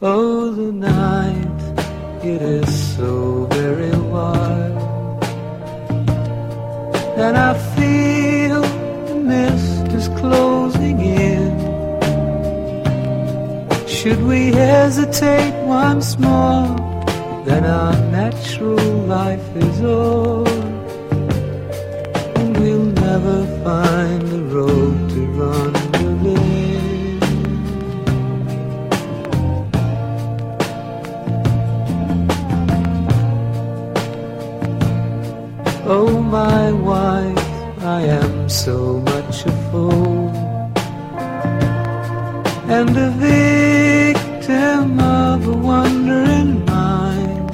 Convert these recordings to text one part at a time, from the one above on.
Oh, the night, it is so very wild. And I feel the mist is closing in. Should we hesitate once more, then our natural life is o'er. And we'll never find so much a fool and a victim of a wandering mind.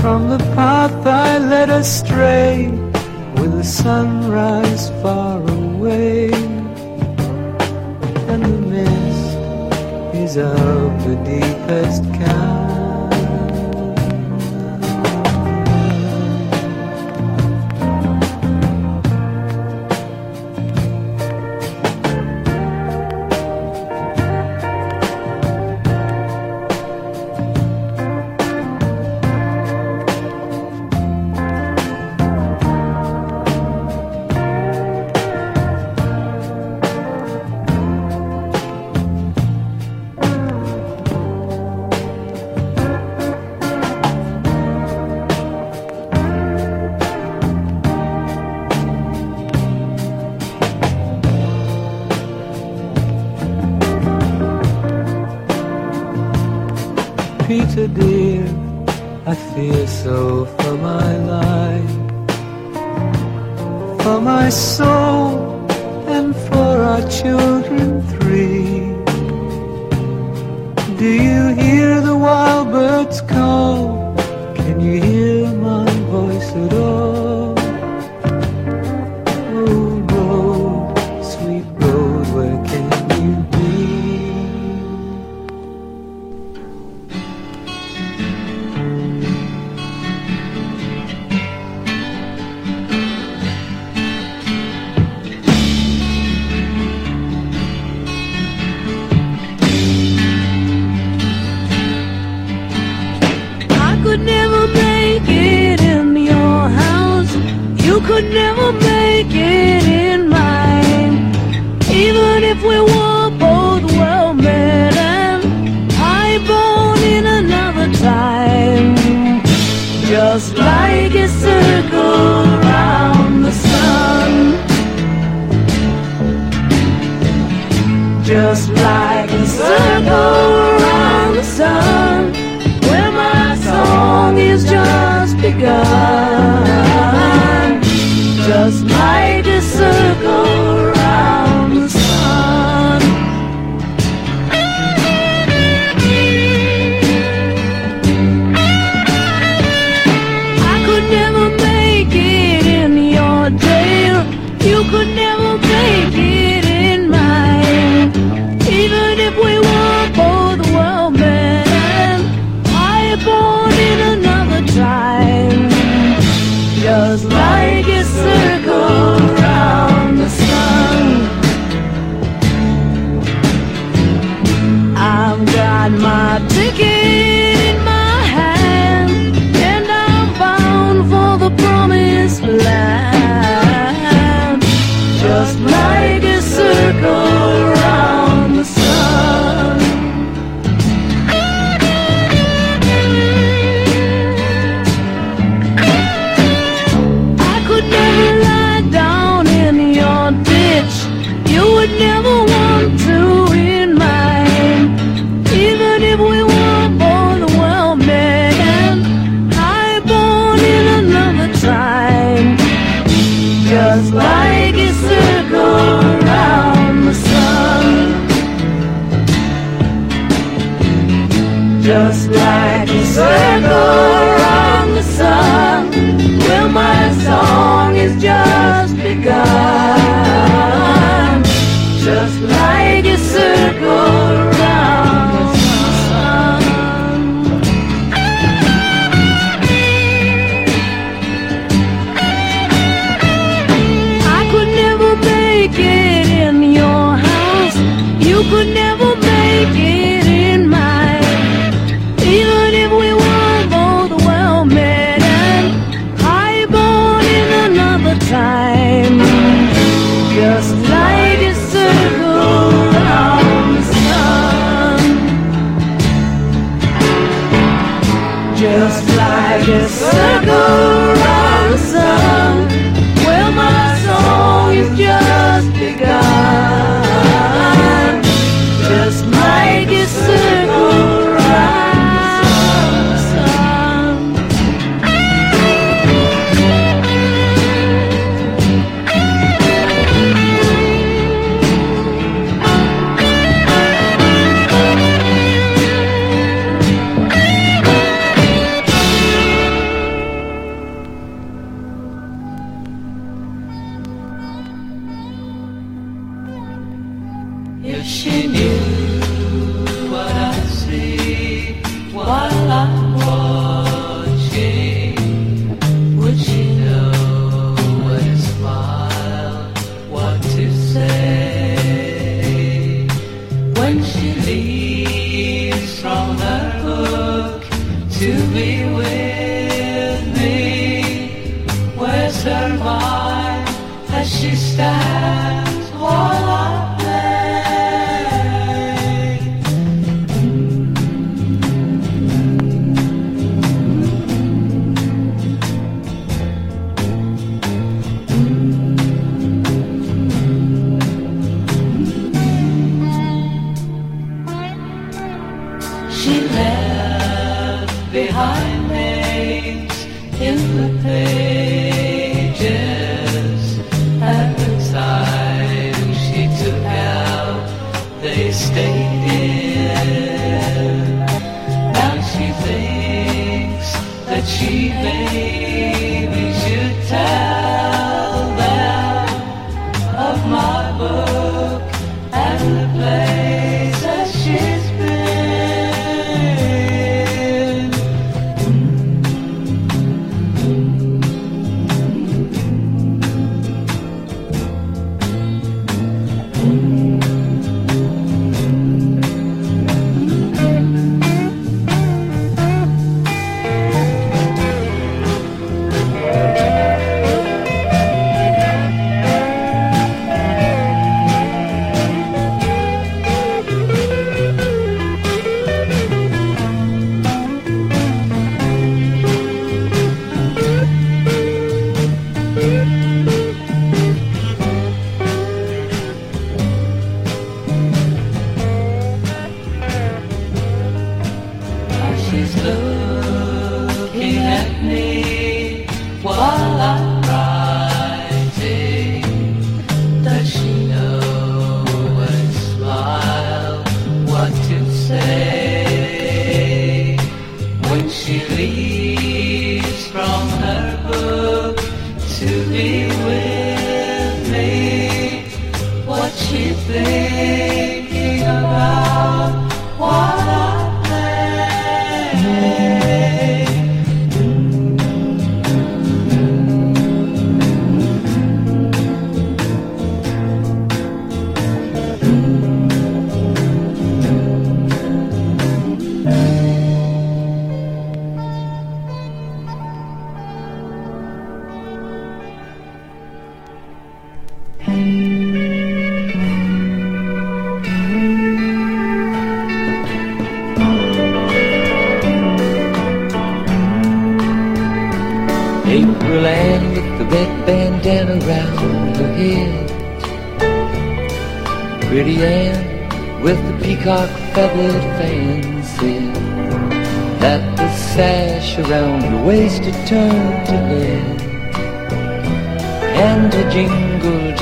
From the path I led astray, with the sunrise far away, and the mist is of the deepest So for my life, for my soul.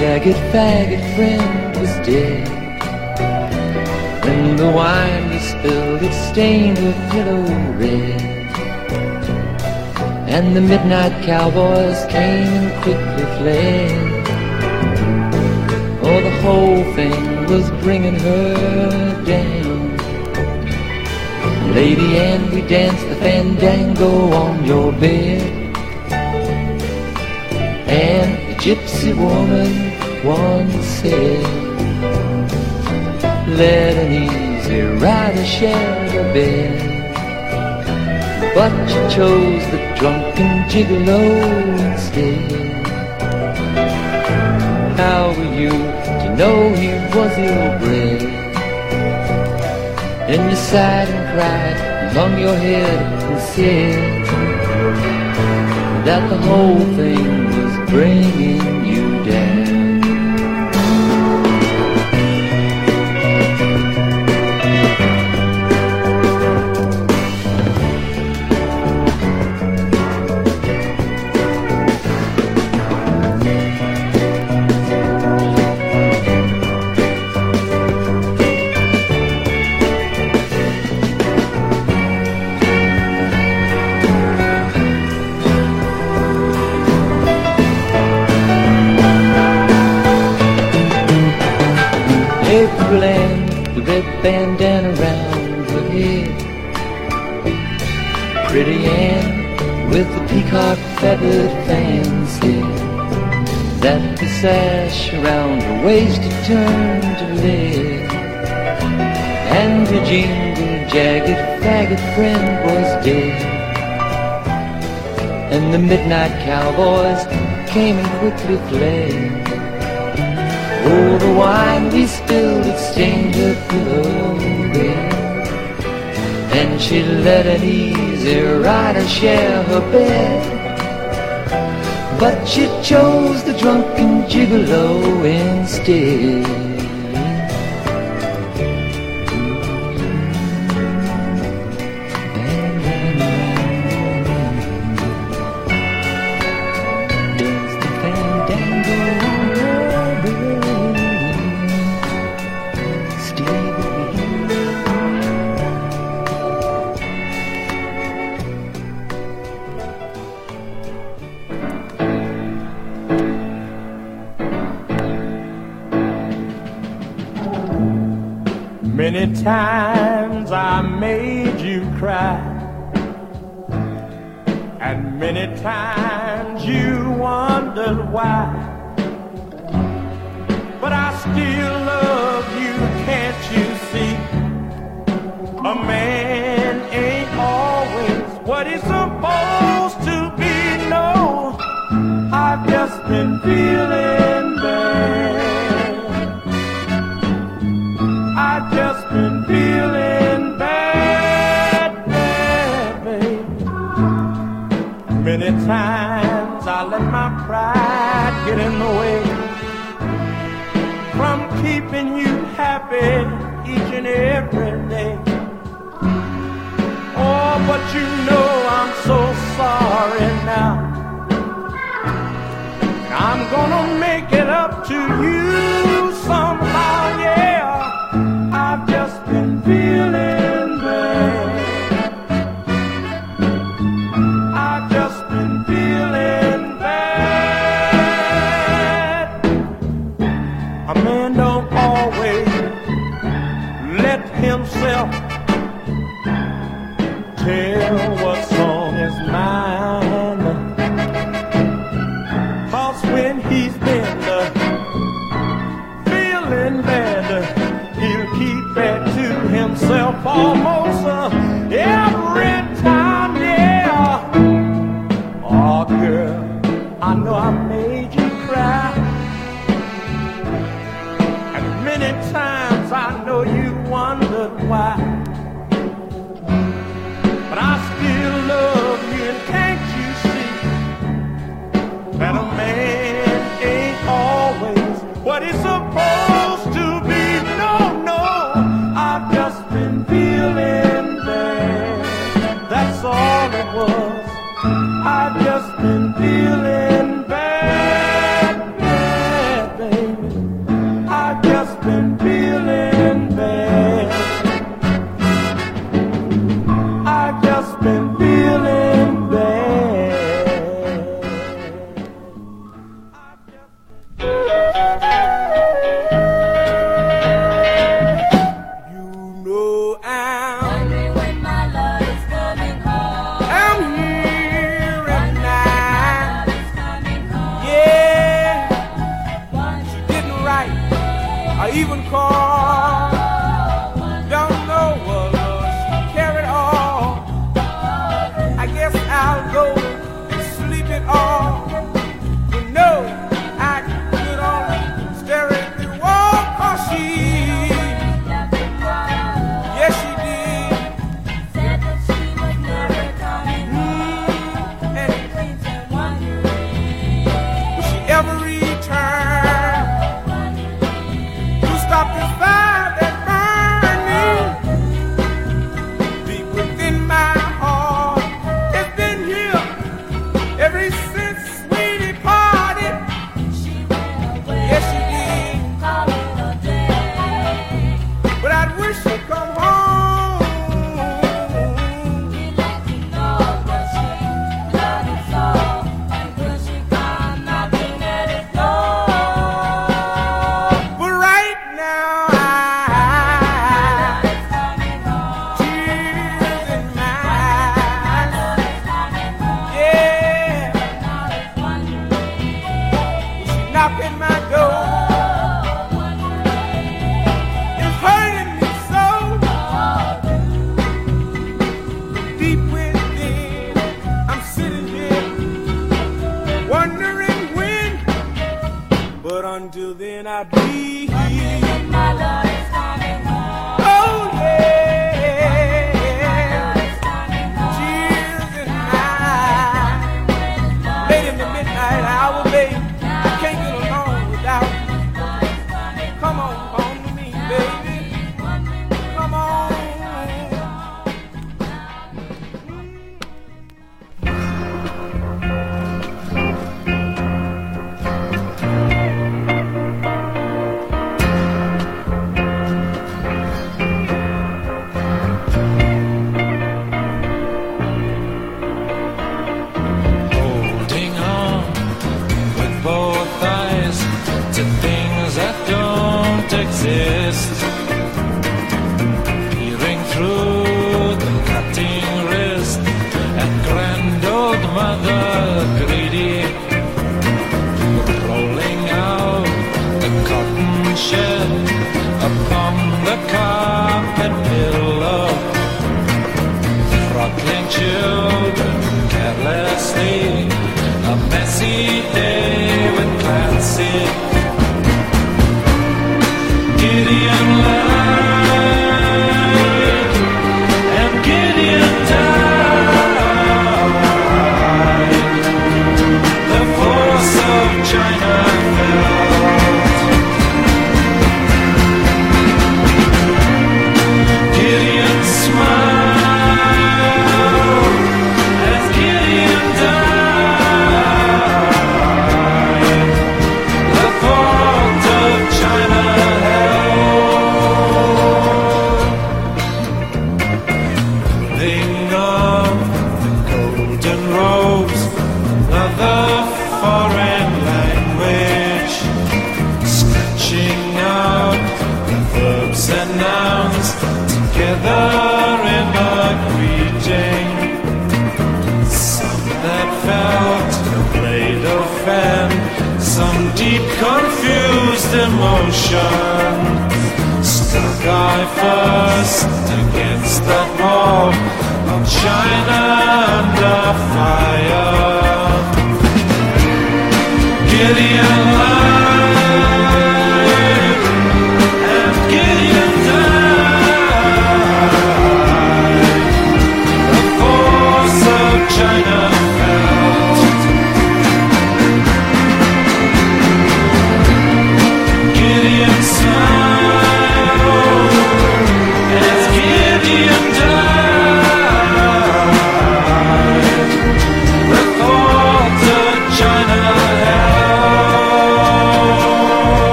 Jagged faggot friend was dead. When the wine was spilled, it stained her pillow red. And the midnight cowboys came and quickly fled. Oh, the whole thing was bringing her down. Lady Ann, we danced the fandango on your bed. And the gypsy woman once said, Let an easy rider share the bed. But you chose the drunken gigolo instead. How were you to know he was ill-bred? And you sighed and cried and hung your head and said that the whole thing was bringing sash around her waist had turned to lead. And her jingle jagged faggot friend was dead. And the midnight cowboys came and quickly fled. Oh, the wine we spilled, it stained her pillow red. And she let an easy rider share her bed. But she chose the drunken gigolo instead. wondered why. But I still love you, can't you see? A man ain't always what he's supposed to be, no. I've just been feeling. in the way from keeping you happy each and every day. Oh, but you know I'm so sorry now. I'm gonna make it up to you.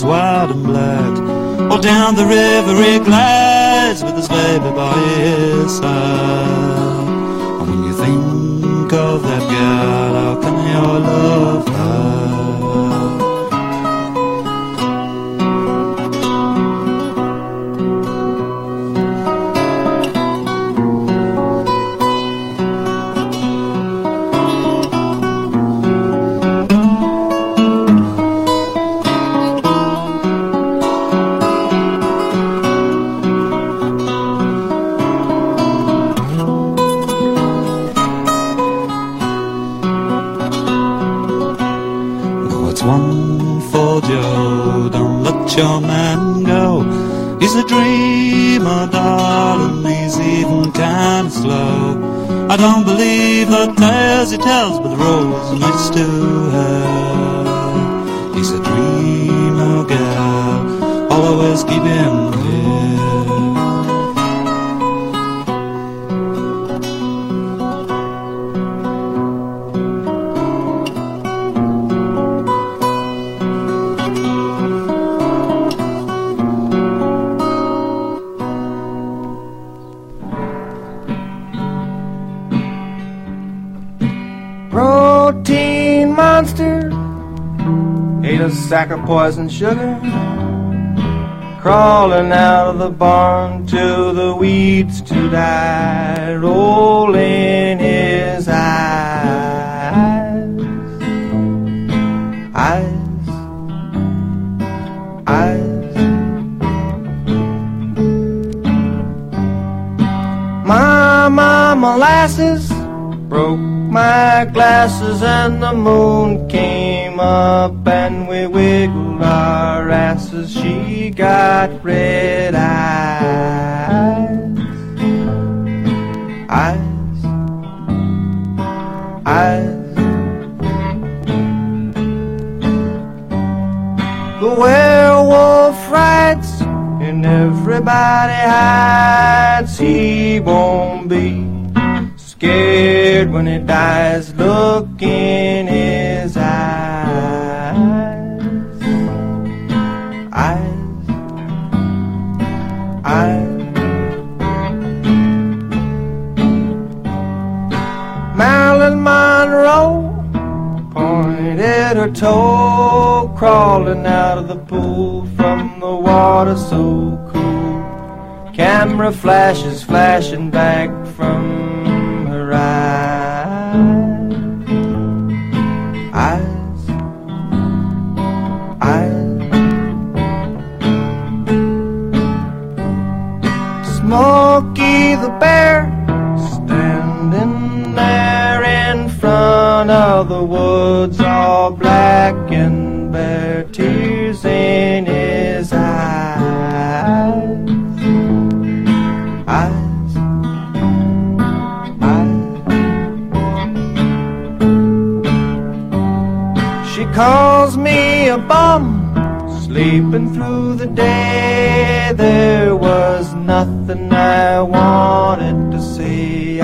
is wild and black. Or down the river he glides with his baby by his side. And when you think of that girl, how can your love hide? don't believe the tales he tells, but the roads leads still. Poison sugar. Crawling out of the barn to the weeds to die, rolling his eyes. Eyes. Eyes. My mama molasses broke my glasses and the moon came up got red eyes. Eyes. Eyes. The werewolf rides and everybody hides. He won't be scared when he dies. toe crawling out of the pool from the water so cool. Camera flashes flashing back Creeping through the day, there was nothing I wanted to see.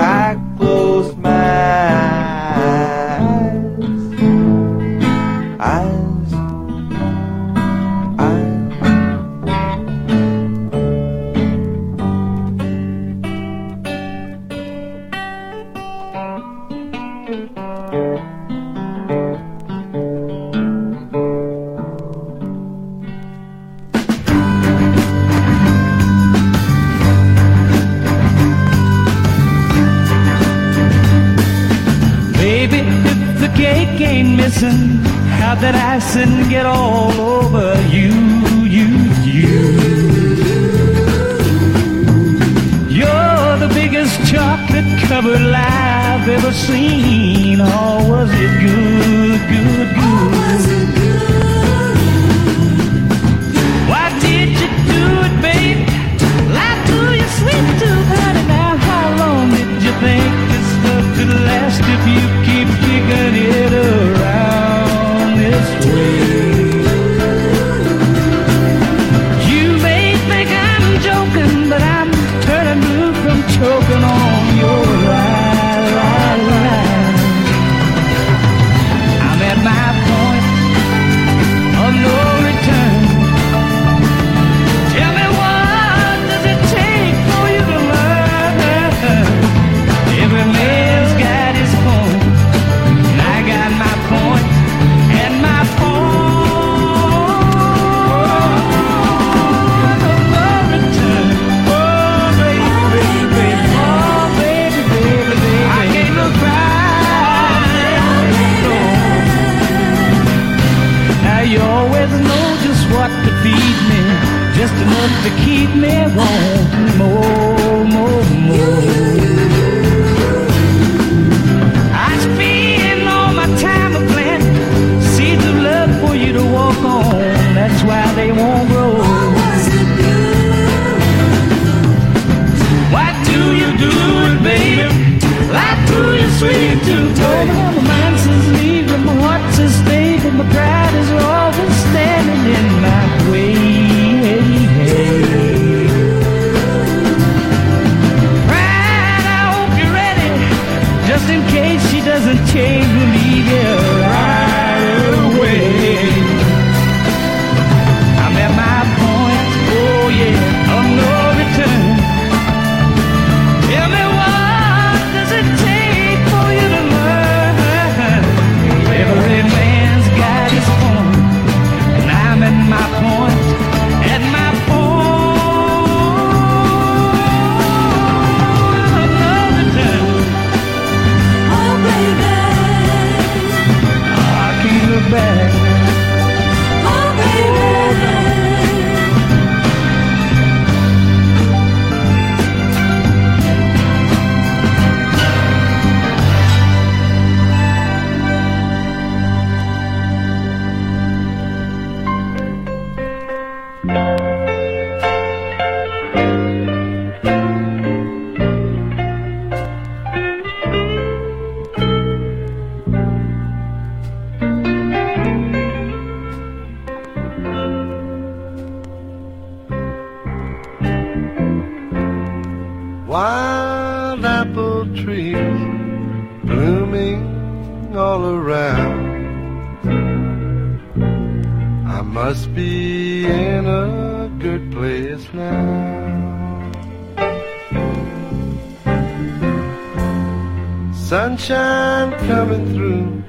Sunshine coming through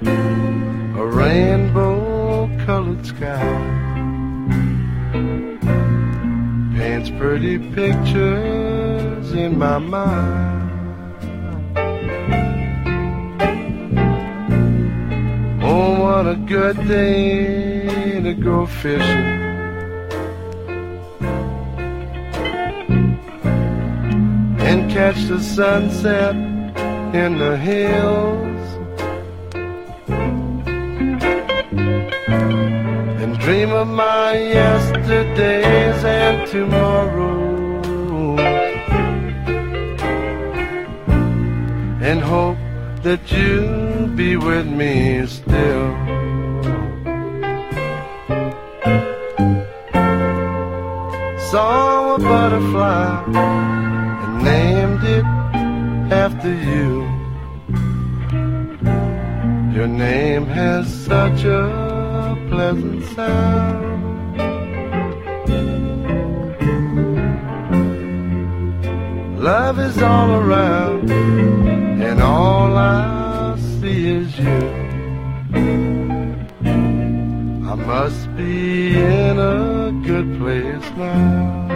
a rainbow colored sky. Paints pretty pictures in my mind. Oh, what a good day to go fishing. And catch the sunset in the hills. And dream of my yesterdays and tomorrows. And hope that you'll be with me still. Saw a butterfly after you. Your name has such a pleasant sound. Love is all around, and all I see is you. I must be in a good place now.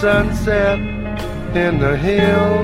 Sunset in the hills.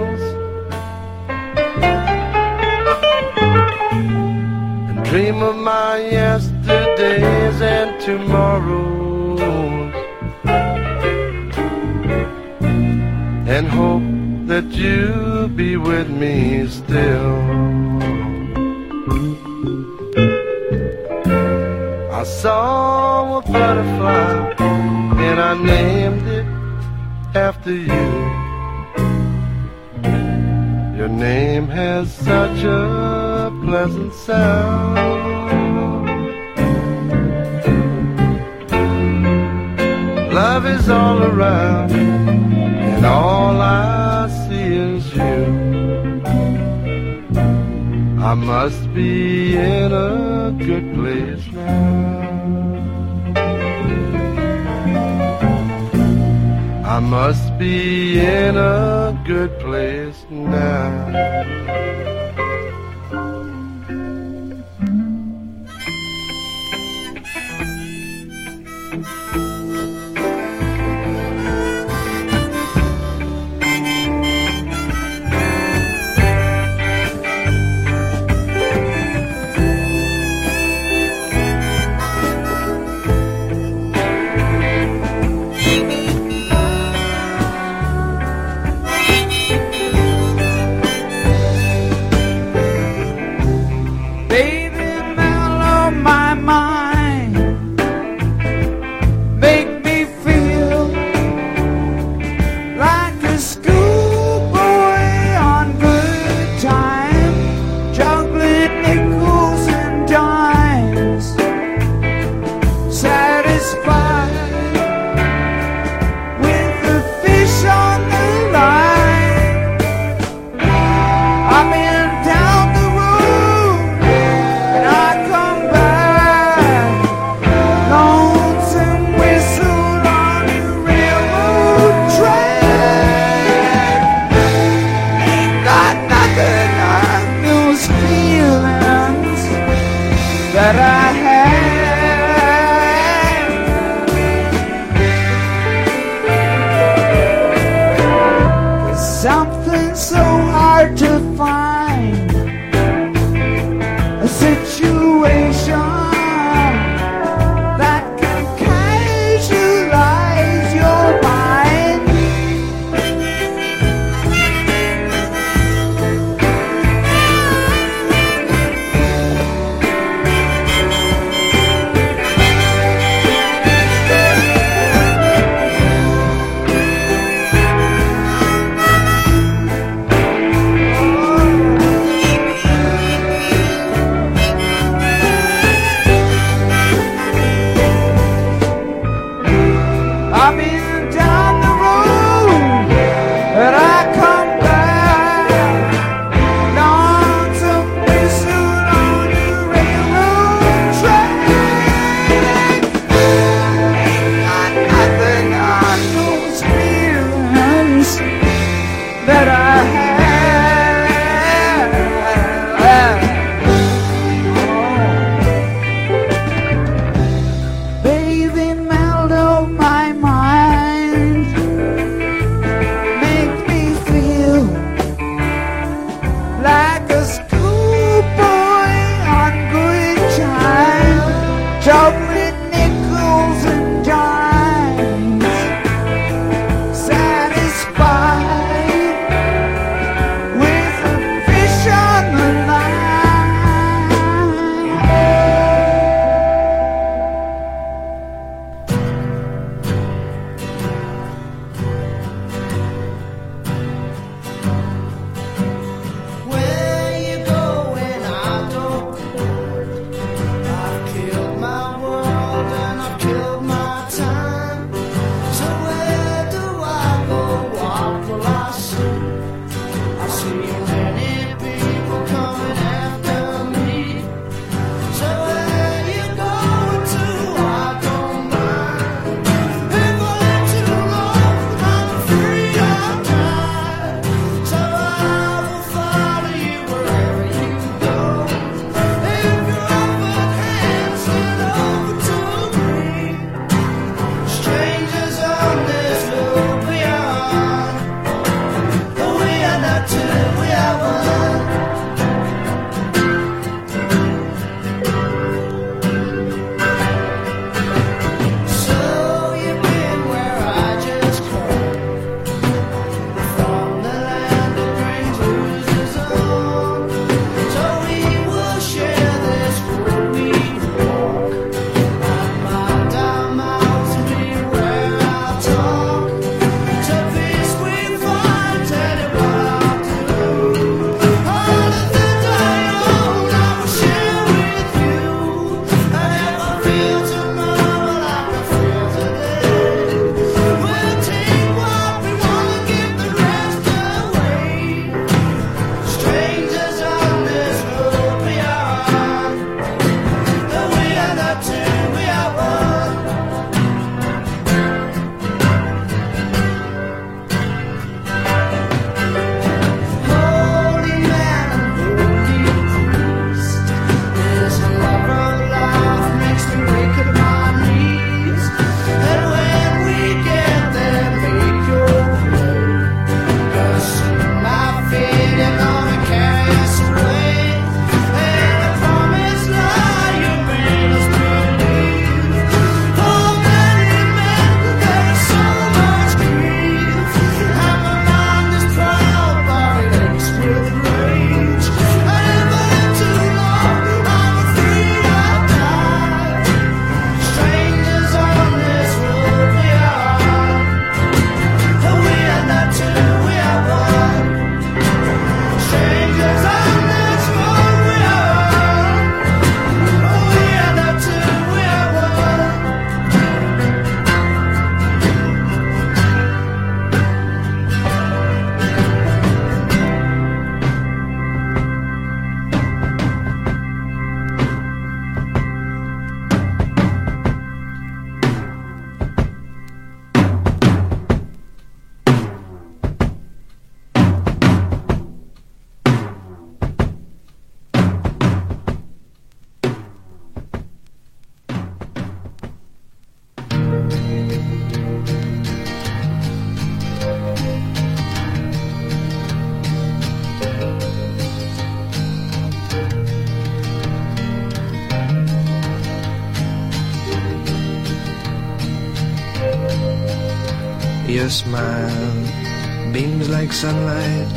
smile beams like sunlight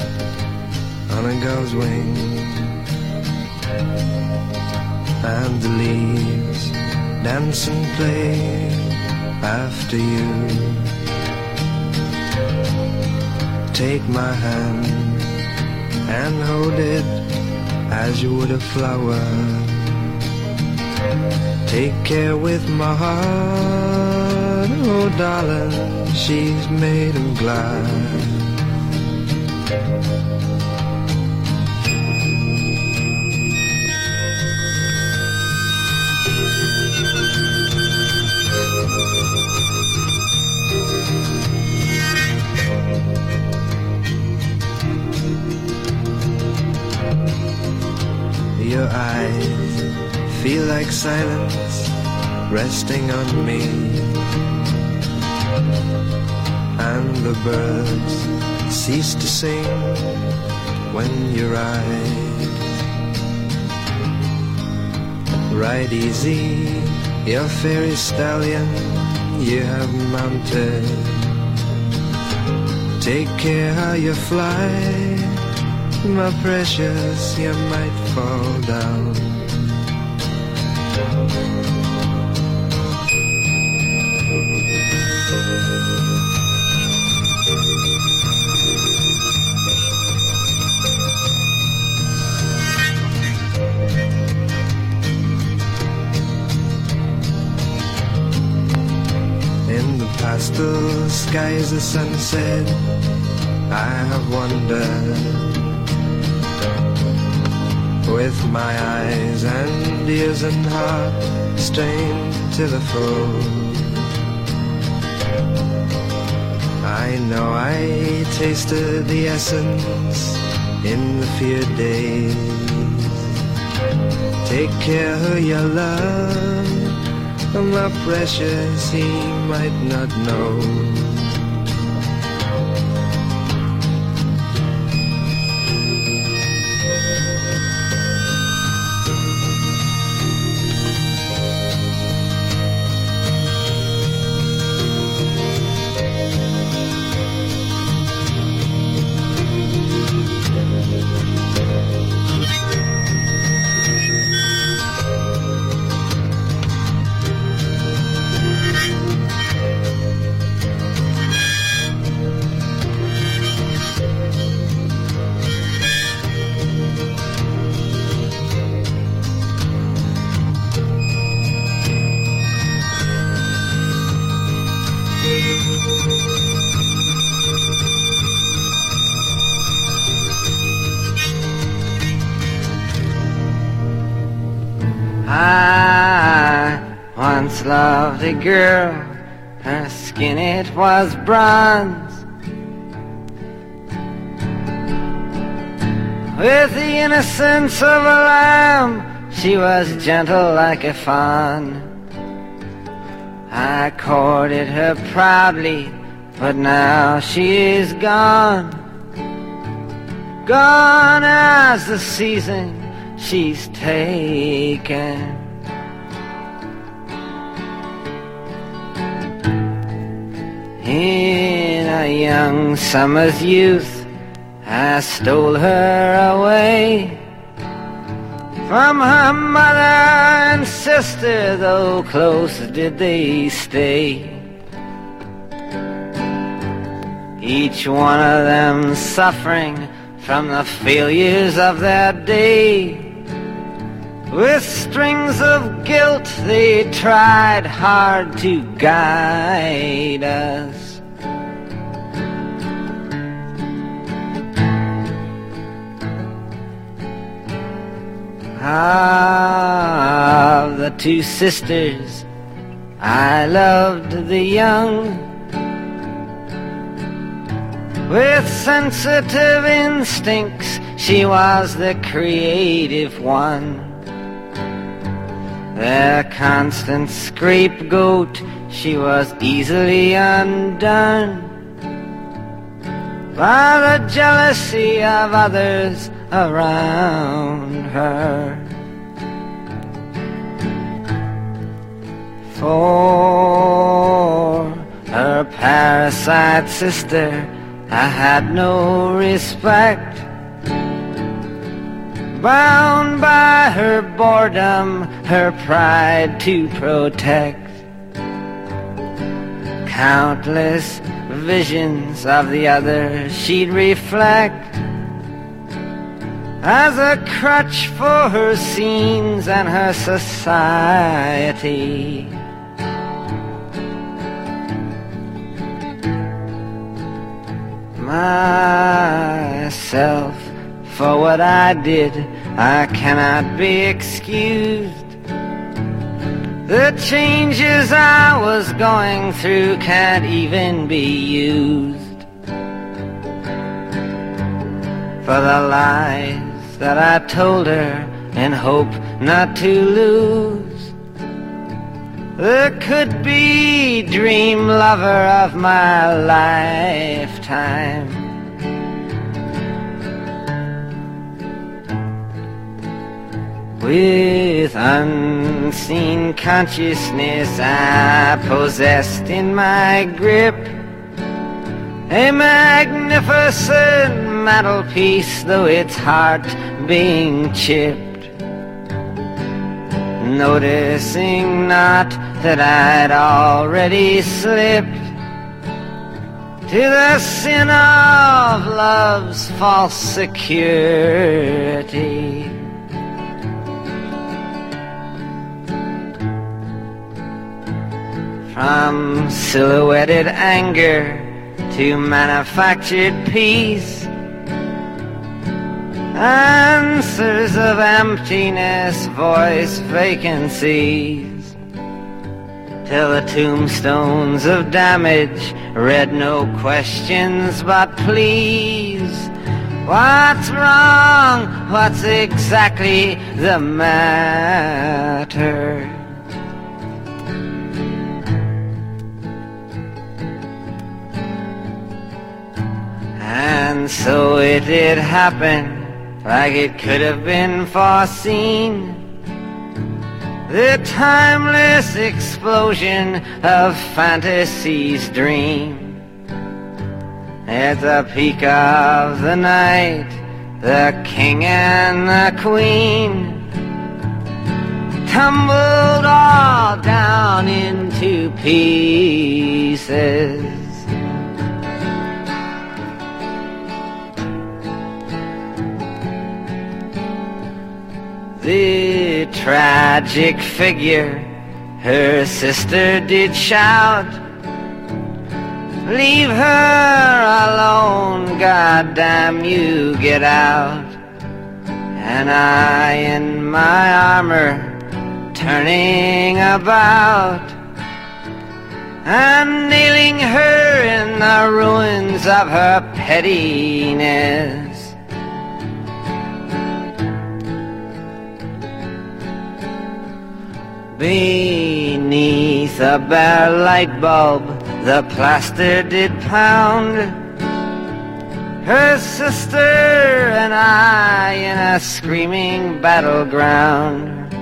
on a gull's wing. And the leaves dance and play after you. Take my hand and hold it as you would a flower. Take care with my heart, oh darling she's made him glass. Your eyes feel like silence resting on me. The birds cease to sing when you rise. Ride easy, your fairy stallion you have mounted. Take care how you fly, my precious, you might fall down. The skies of sunset, I have wandered with my eyes and ears and heart strained to the full. I know I tasted the essence in the fear days. Take care of your love, my precious, he might not know. A girl, her skin it was bronze. With the innocence of a lamb, she was gentle like a fawn. I courted her proudly, but now she is gone. Gone as the season she's taken. In a young summer's youth, I stole her away from her mother and sister, though close did they stay. Each one of them suffering from the failures of their day. With strings of guilt, they tried hard to guide us. Of the two sisters, I loved the young. With sensitive instincts, she was the creative one. Their constant scapegoat, she was easily undone by the jealousy of others around her. For her parasite sister, I had no respect. Bound by her boredom, her pride to protect. Countless visions of the other she'd reflect as a crutch for her scenes and her society. Myself for what I did, I cannot be excused. The changes I was going through can't even be used for the lies that I told her in hope not to lose. the could be dream lover of my lifetime. With unseen consciousness I possessed in my grip a magnificent mantelpiece, though its heart being chipped. Noticing not that I'd already slipped to the sin of love's false security. From silhouetted anger to manufactured peace. Answers of emptiness voice vacancies. Till the tombstones of damage read no questions but please. What's wrong? What's exactly the matter? And so it did happen, like it could have been foreseen. The timeless explosion of fantasy's dream. At the peak of the night, the king and the queen tumbled all down into pieces. The tragic figure, her sister did shout. Leave her alone, goddamn you, get out. And I in my armor, turning about. And nailing her in the ruins of her pettiness. Beneath a bare light bulb, the plaster did pound. Her sister and I in a screaming battleground.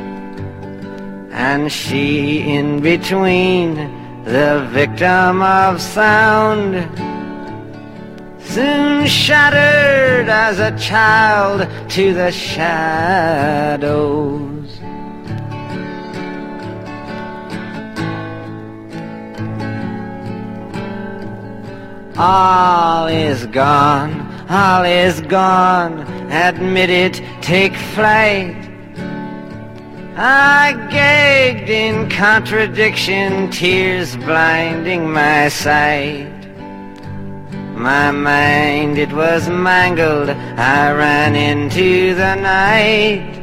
And she in between, the victim of sound. Soon shattered as a child to the shadows. All is gone, all is gone, admit it, take flight. I gagged in contradiction, tears blinding my sight. My mind, it was mangled, I ran into the night.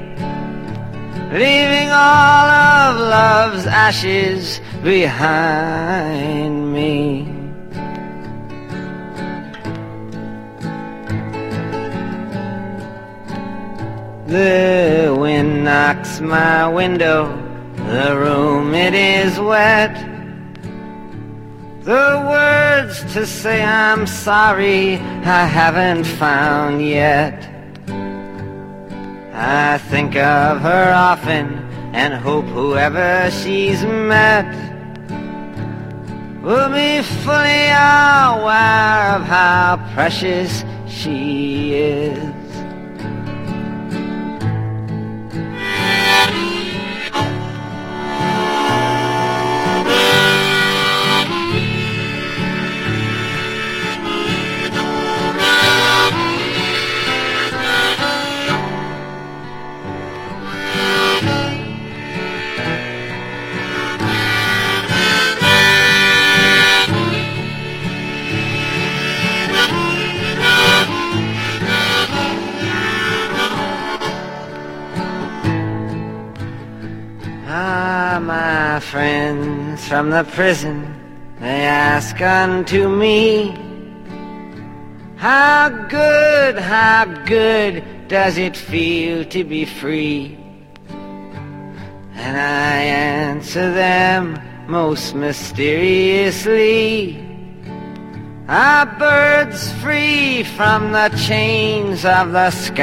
Leaving all of love's ashes behind me. The wind knocks my window, the room it is wet. The words to say I'm sorry I haven't found yet. I think of her often and hope whoever she's met will be fully aware of how precious she is. Ah, my friends from the prison, they ask unto me, How good, how good does it feel to be free? And I answer them most mysteriously, Are birds free from the chains of the skyway?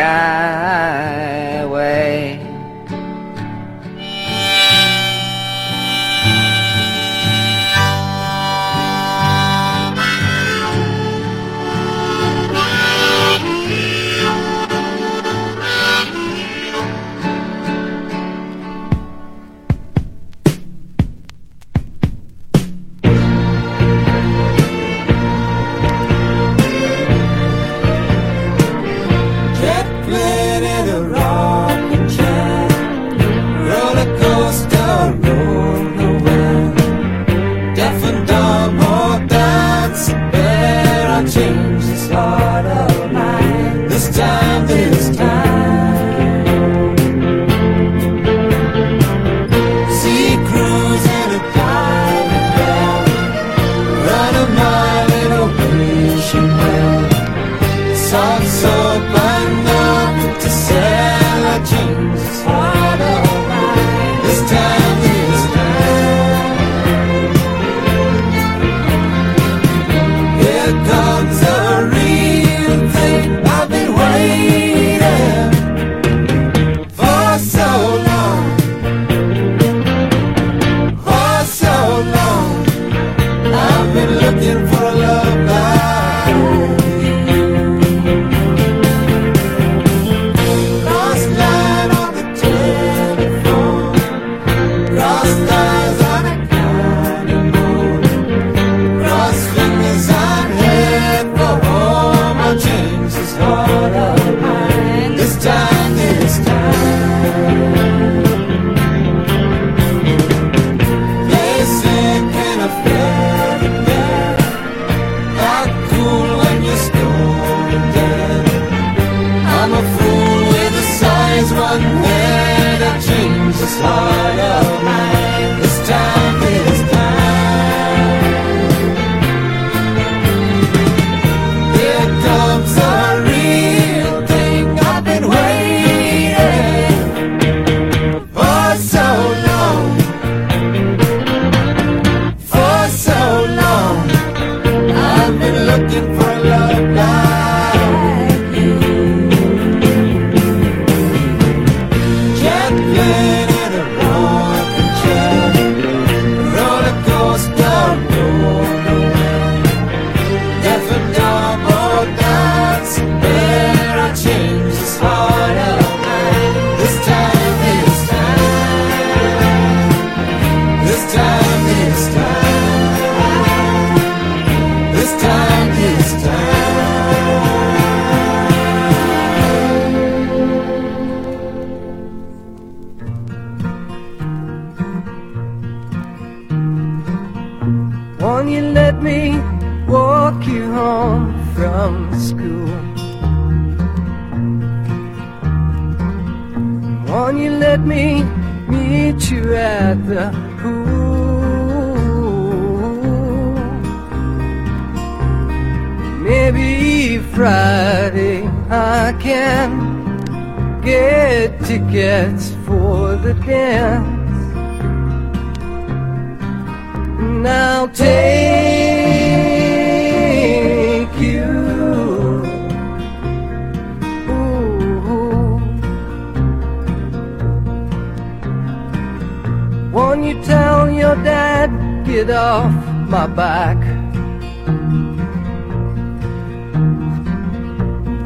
it off my back.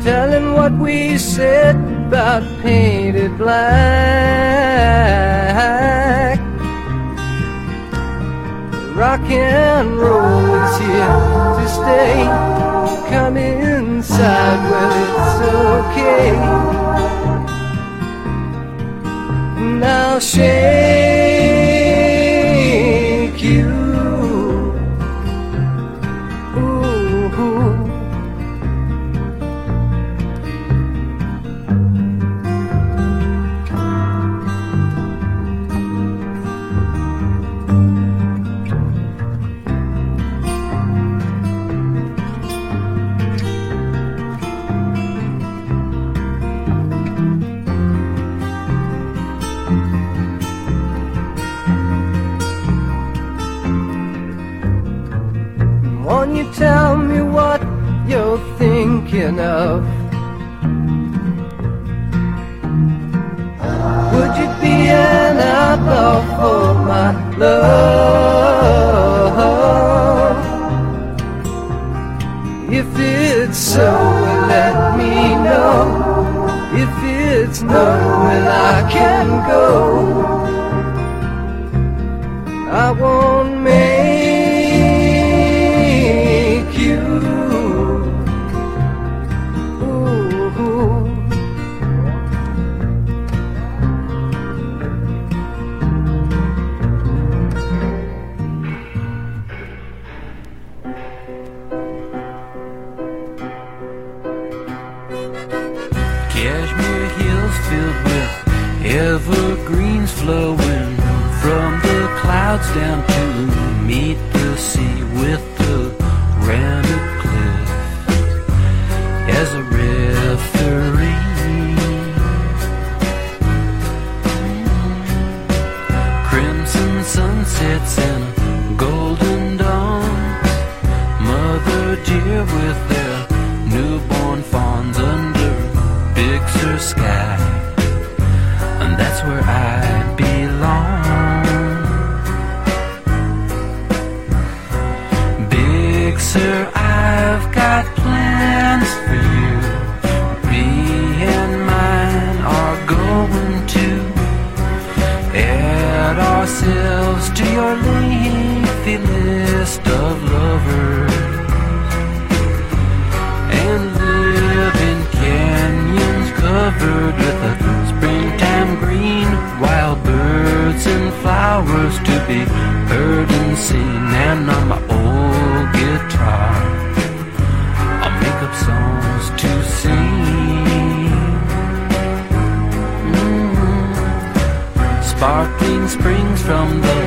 Telling what we said about painted black. Rock and roll is here to stay. Come inside, well, it's okay. Now shake. enough? Would you be an outlaw for my love? If it's so, let me know. If it's no, well, I can go. I won't. down to springs from the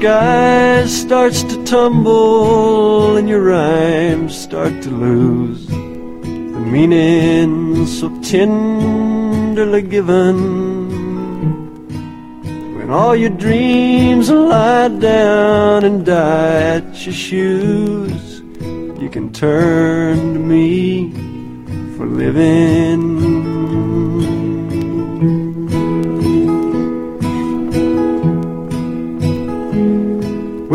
sky starts to tumble and your rhymes start to lose the meaning so tenderly given. When all your dreams lie down and die at your shoes, you can turn to me for living.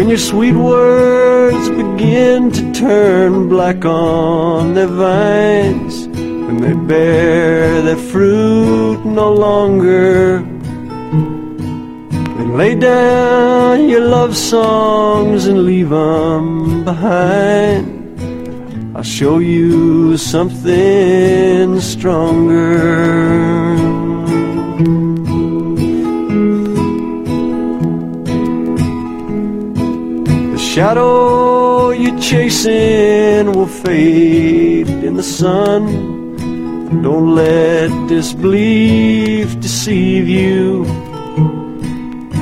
When your sweet words begin to turn black on their vines, when they bear their fruit no longer, then lay down your love songs and leave 'em behind. I'll show you something stronger. Shadow you're chasing will fade in the sun. Don't let disbelief deceive you.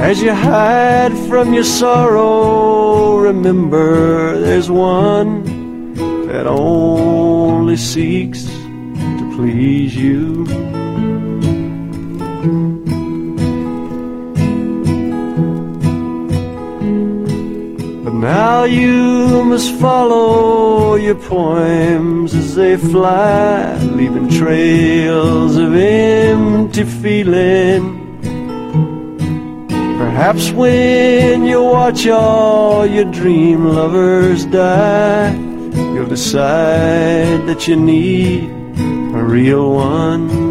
As you hide from your sorrow, remember there's one that only seeks to please you. Now you must follow your poems as they fly, leaving trails of empty feeling. Perhaps when you watch all your dream lovers die, you'll decide that you need a real one.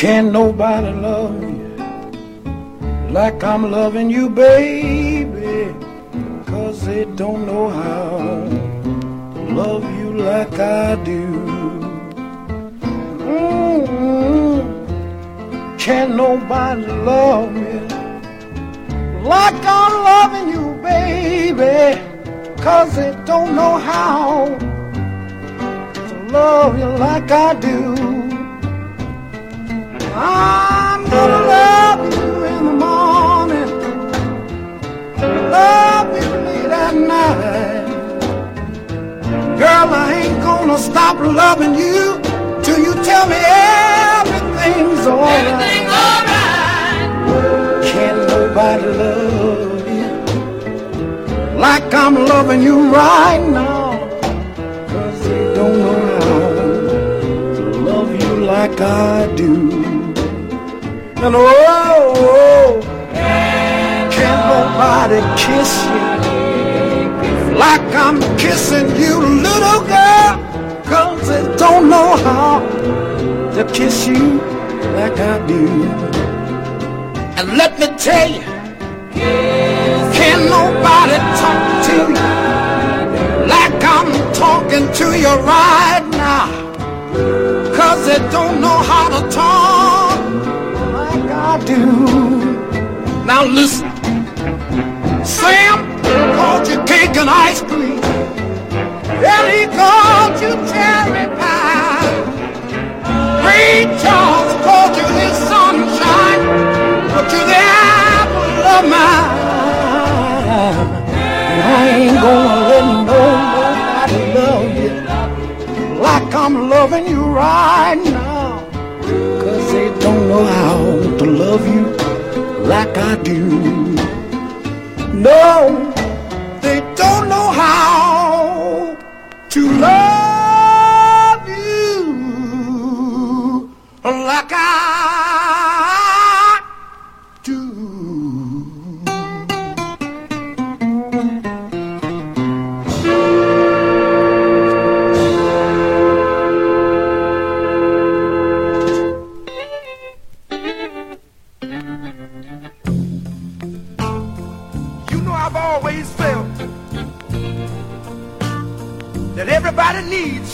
Can't nobody love you like I'm loving you, baby. Cause they don't know how to love you like I do. Mm-hmm. Can't nobody love me like I'm loving you, baby. Cause they don't know how to love you like I do. I'm gonna love you in the morning, love you late at night. Girl, I ain't gonna stop loving you till you tell me everything's alright. Everything's alright. Can't nobody love you like I'm loving you right now. Cause they don't know how to love you like I do. And oh, oh can't nobody kiss you like I'm kissing you, little girl. Cause they don't know how to kiss you like I do. And let me tell you, can't nobody talk to you like I'm talking to you right now. Cause they don't know how to talk Do. Now listen, Sam called you cake and ice cream. And he called you cherry pie. Ray Charles called you his sunshine. But you the apple of my eye. And I ain't gonna let nobody love you like I'm loving you right now. Cause they don't know how love you like I do. No, they don't know how to love you like I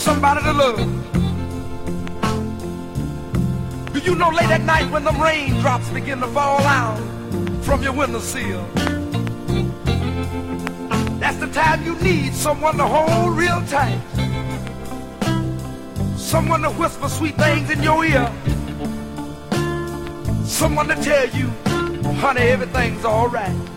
somebody to love. Do you know late at night when the raindrops begin to fall out from your windowsill? That's the time you need someone to hold real tight. Someone to whisper sweet things in your ear. Someone to tell you, honey, everything's alright.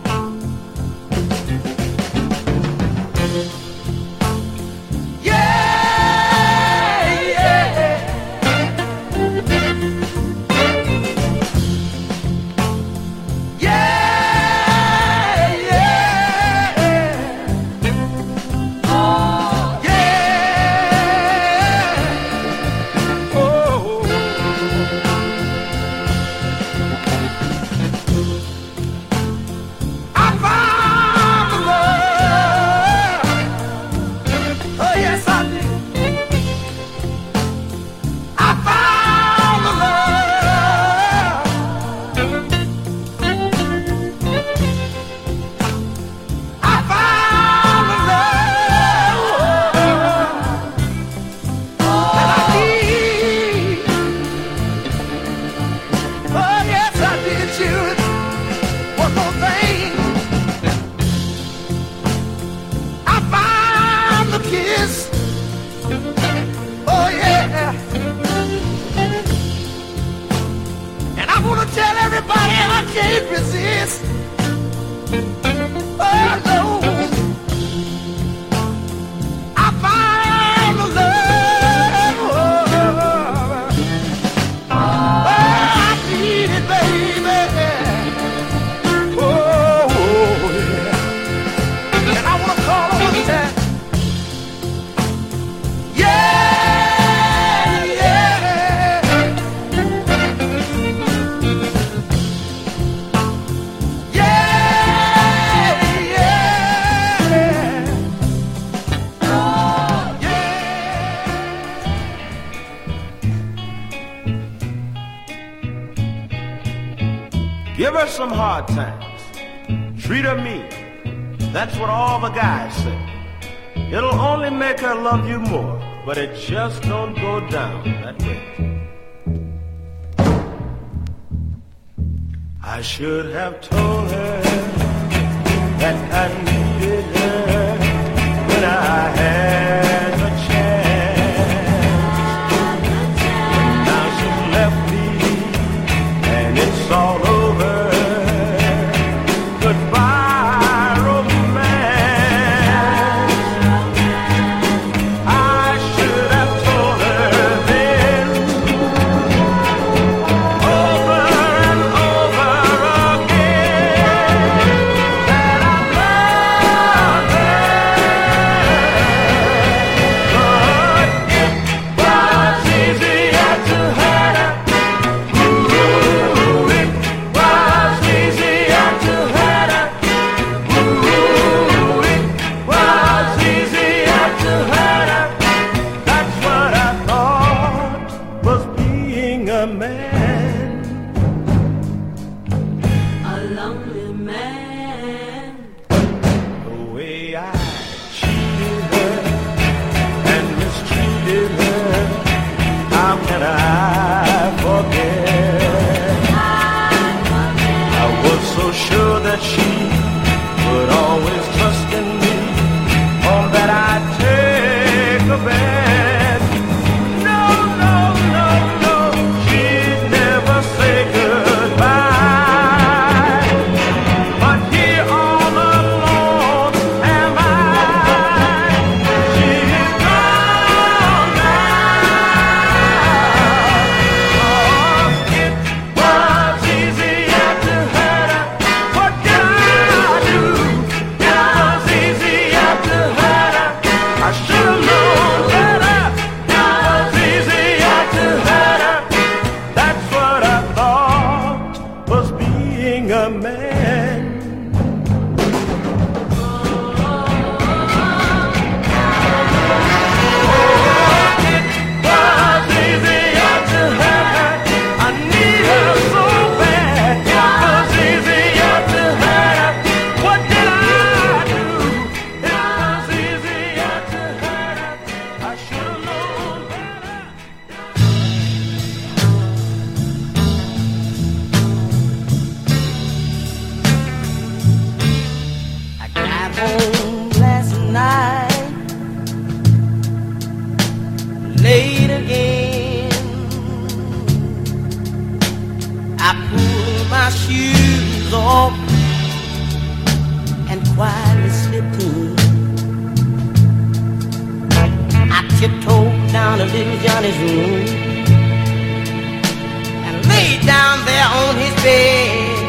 down there on his bed.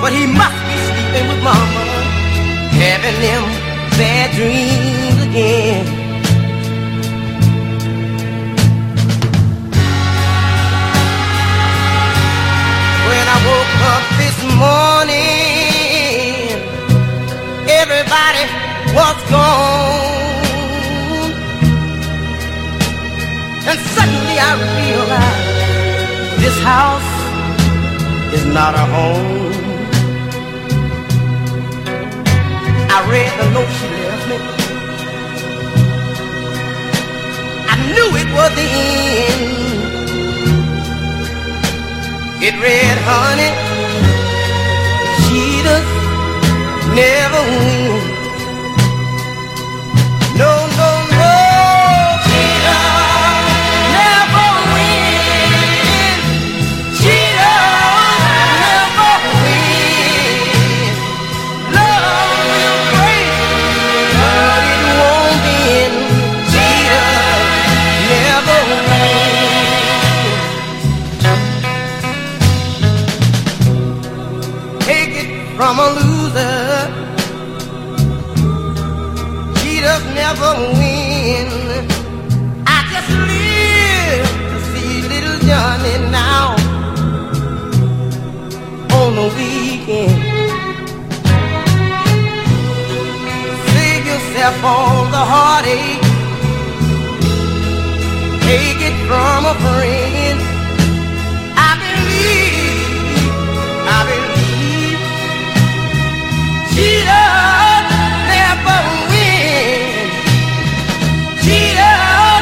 But he must be sleeping with mama, having them bad dreams again. When I woke up this morning, everybody was gone. And suddenly I realized this house is not a home. I read the note she left me. I knew it was the end. It read, honey, she does never win. up all the heartache. Take it from a friend. I believe, I believe. Cheetah never win. Cheetah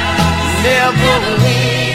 never win.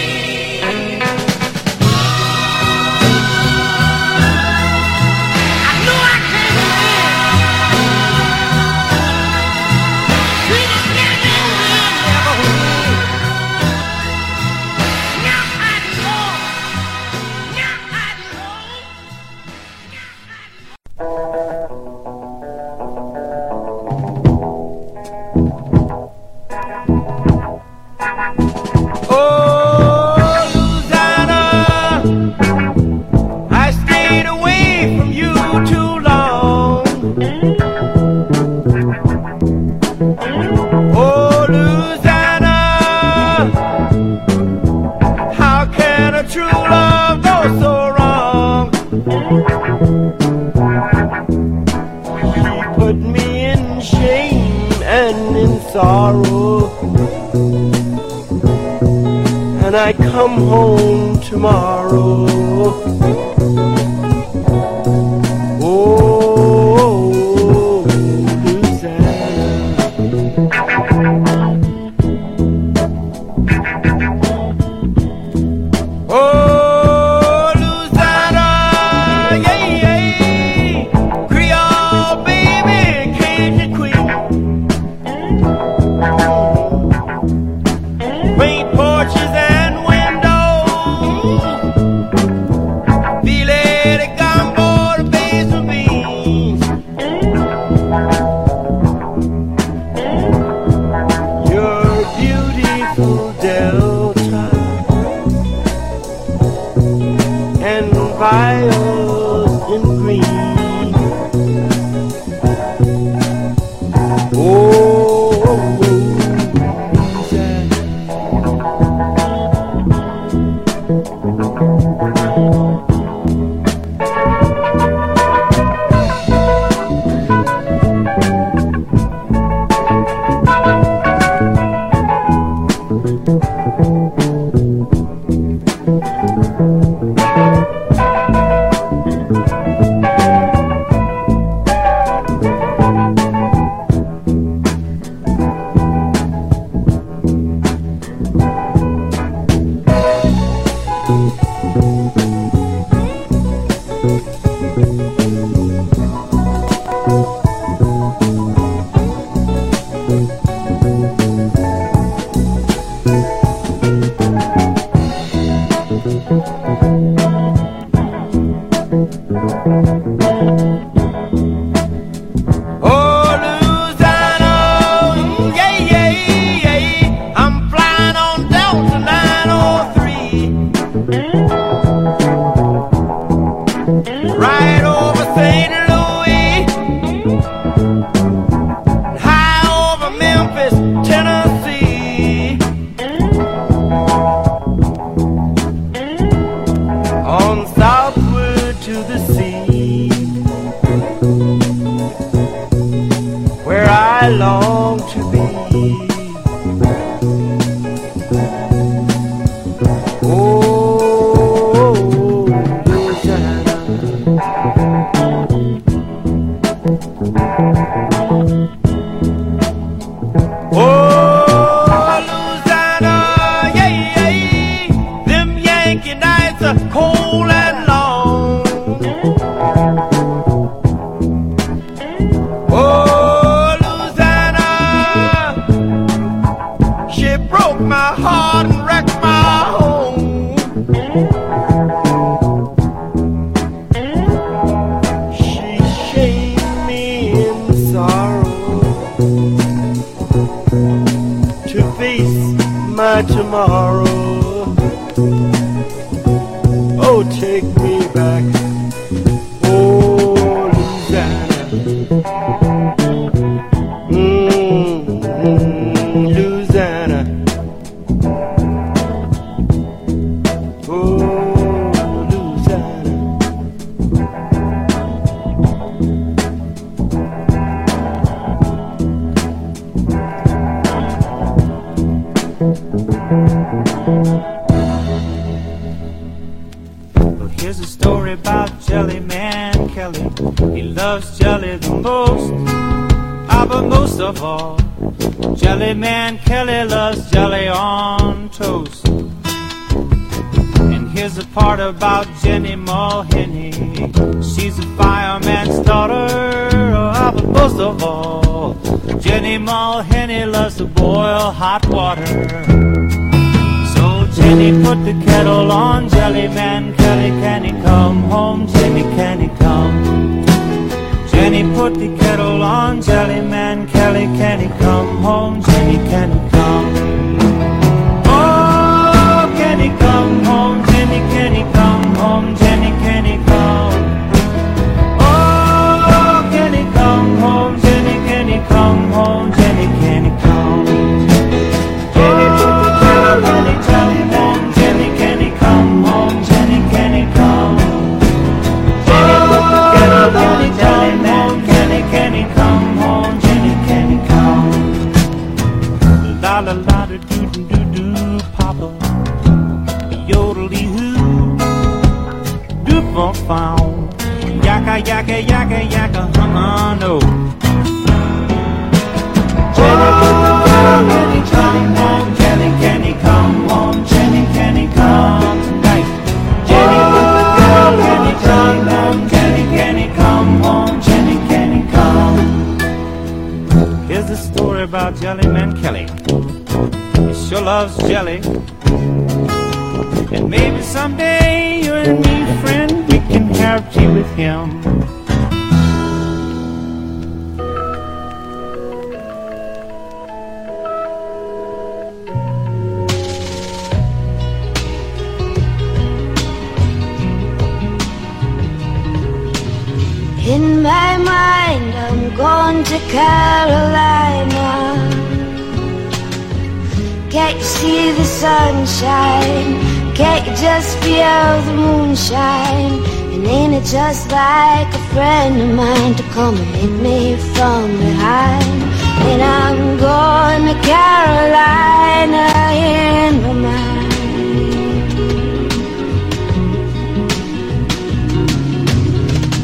The moonshine? And ain't it just like a friend of mine to come and hit me from behind? And I'm going to Carolina in my mind.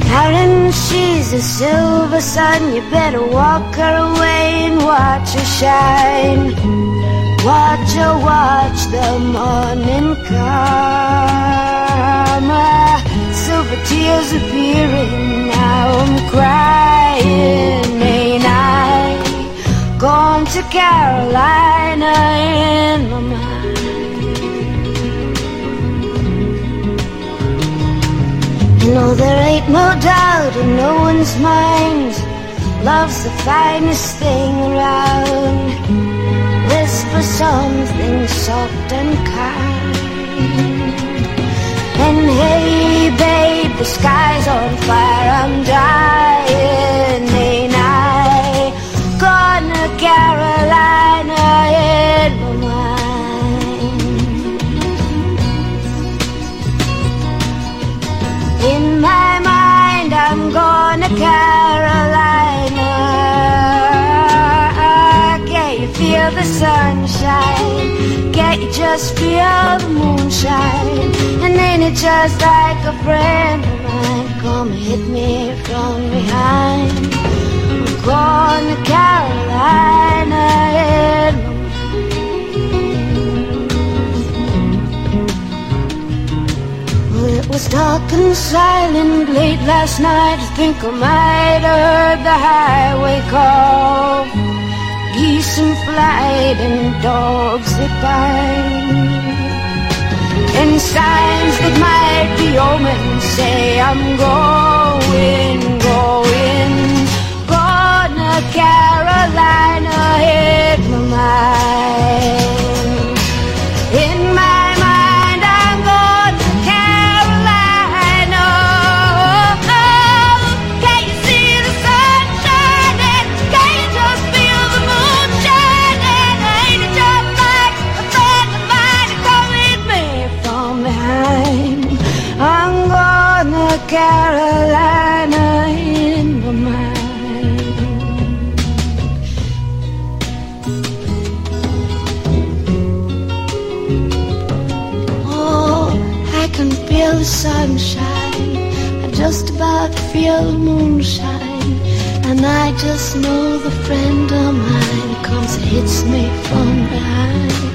Karen, she's a silver sun. You better walk her away and watch her shine. Watch her, watch the morning come. Tears appearing. Now I'm crying, ain't I? Gone to Carolina in my mind. Know there ain't no doubt in no one's mind Love's the finest thing around Whisper something soft and kind And hey babe, the sky's on fire I'm dying, ain't I? Gonna Carolina Can't you just feel the moonshine? And ain't it just like a friend of mine? Come hit me from behind. I'm going to Carolina. it was dark and silent late last night. I think I might have heard the highway call. Geese in and dogs that bite. And signs that might be omens say I'm going, going. Gonna Carolina, hit my mind. Carolina in my mind. Oh, I can feel the sunshine. I just about feel the moonshine. And I just know the friend of mine comes and hits me from behind.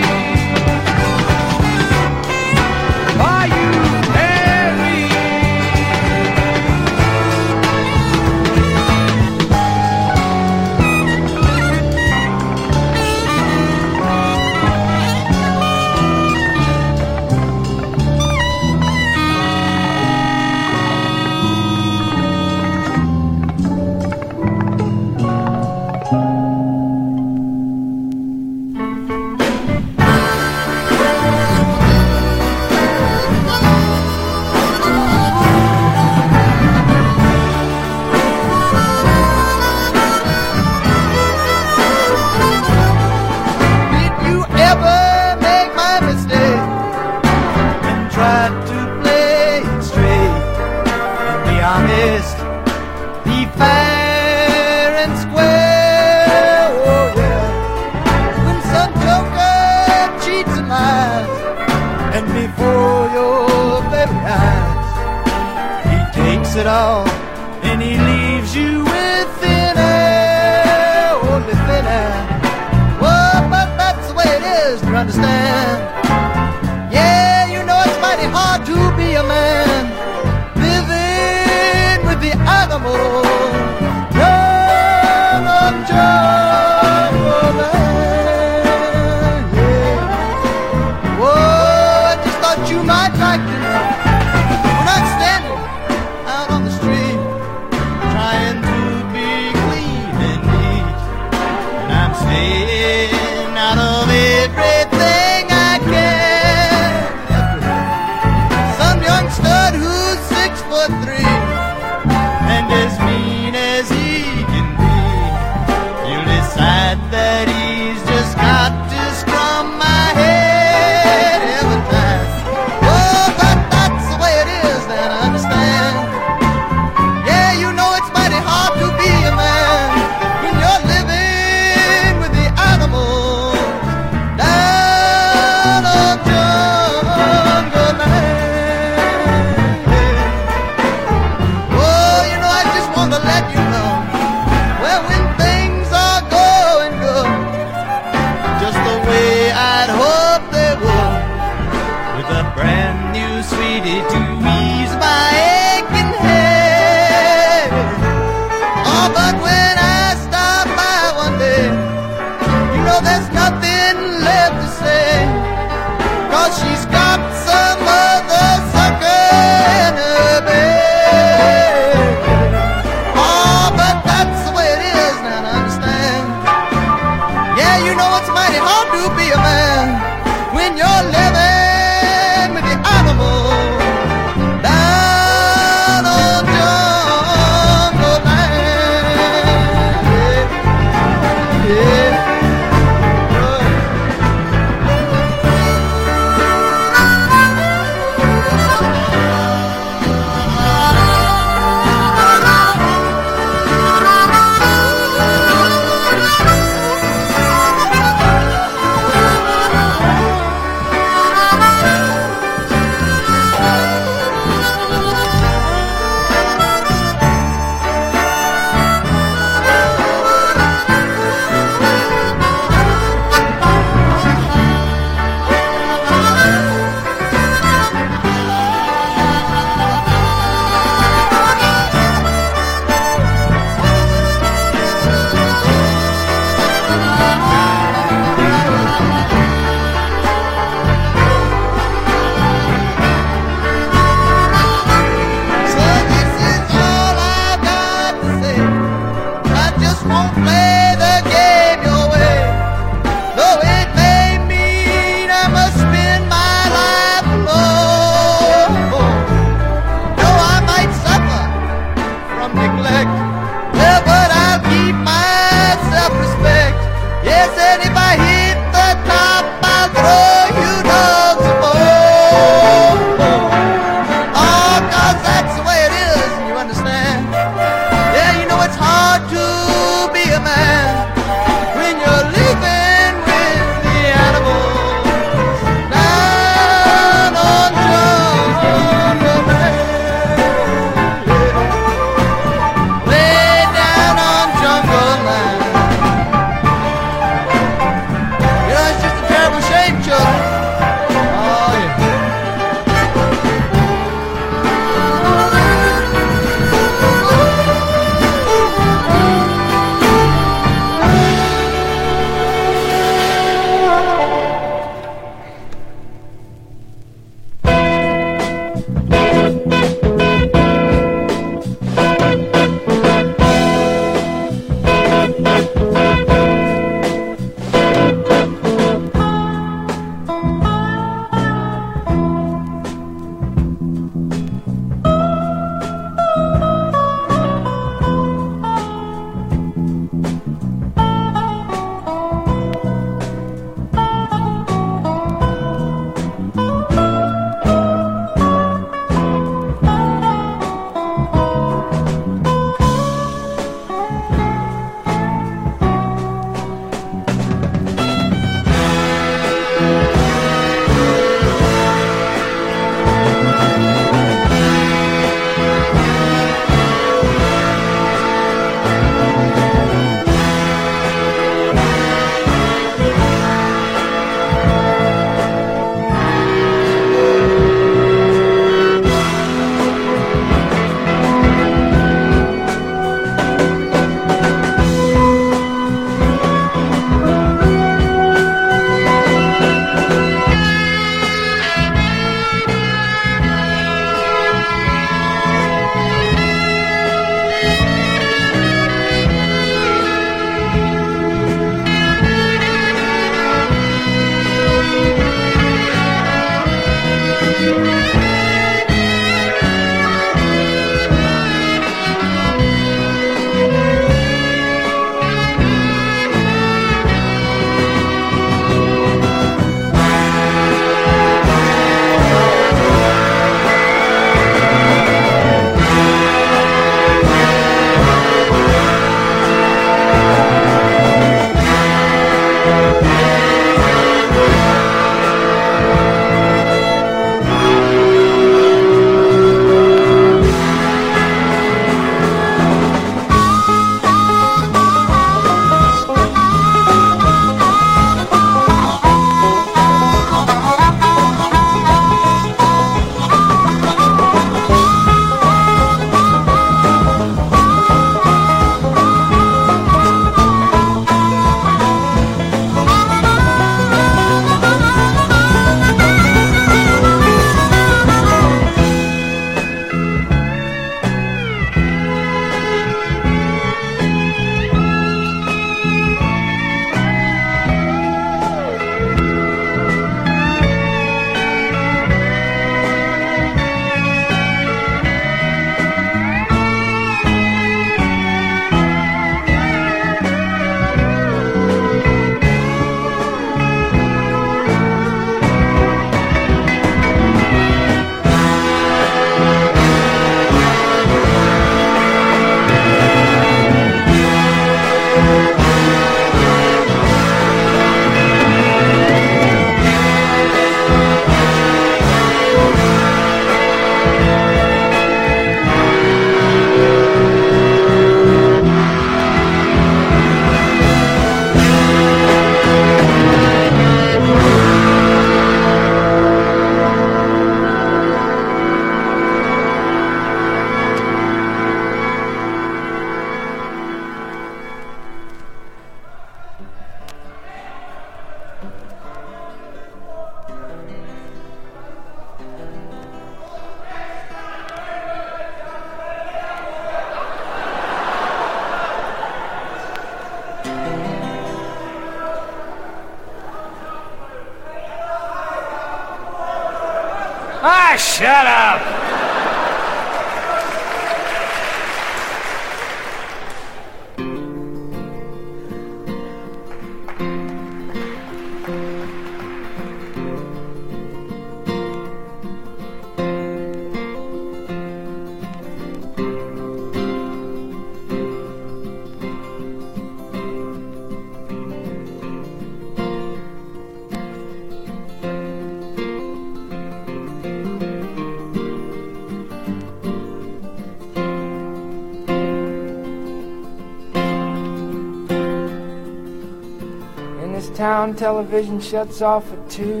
Television shuts off at two.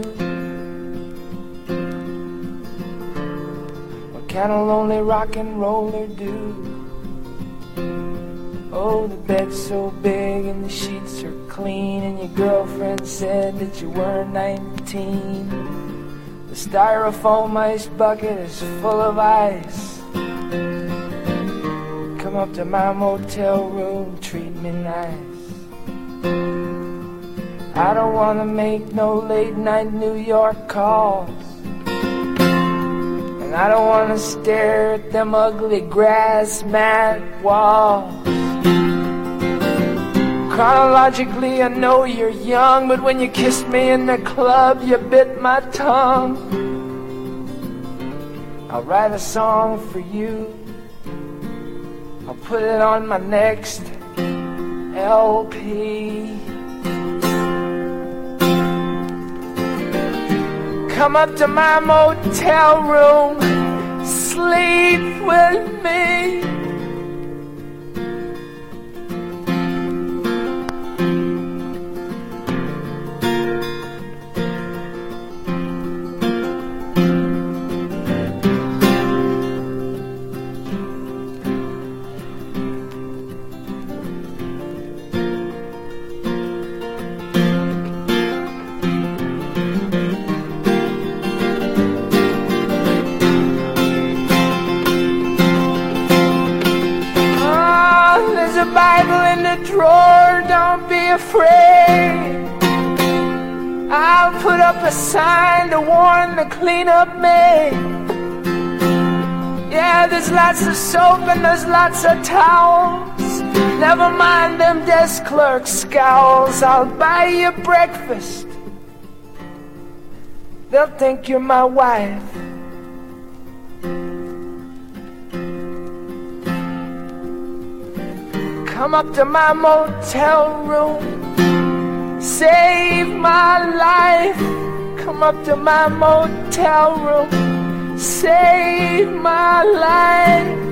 What can a lonely rock and roller do? Oh, the bed's so big and the sheets are clean, and your girlfriend said that you were 19. The styrofoam ice bucket is full of ice. Come up to my motel room, Wanna make no late night New York calls. And I don't wanna stare at them ugly grass mat walls. Chronologically, I know you're young, but when you kissed me in the club, you bit my tongue. I'll write a song for you. I'll put it on my next LP. Come up to my motel room, sleep with the cleanup maid. Yeah, there's lots of soap and there's lots of towels. Never mind them desk clerk scowls. I'll buy you breakfast. They'll think you're my wife. Come up to my motel room, save my life. Come up to my motel room, save my life.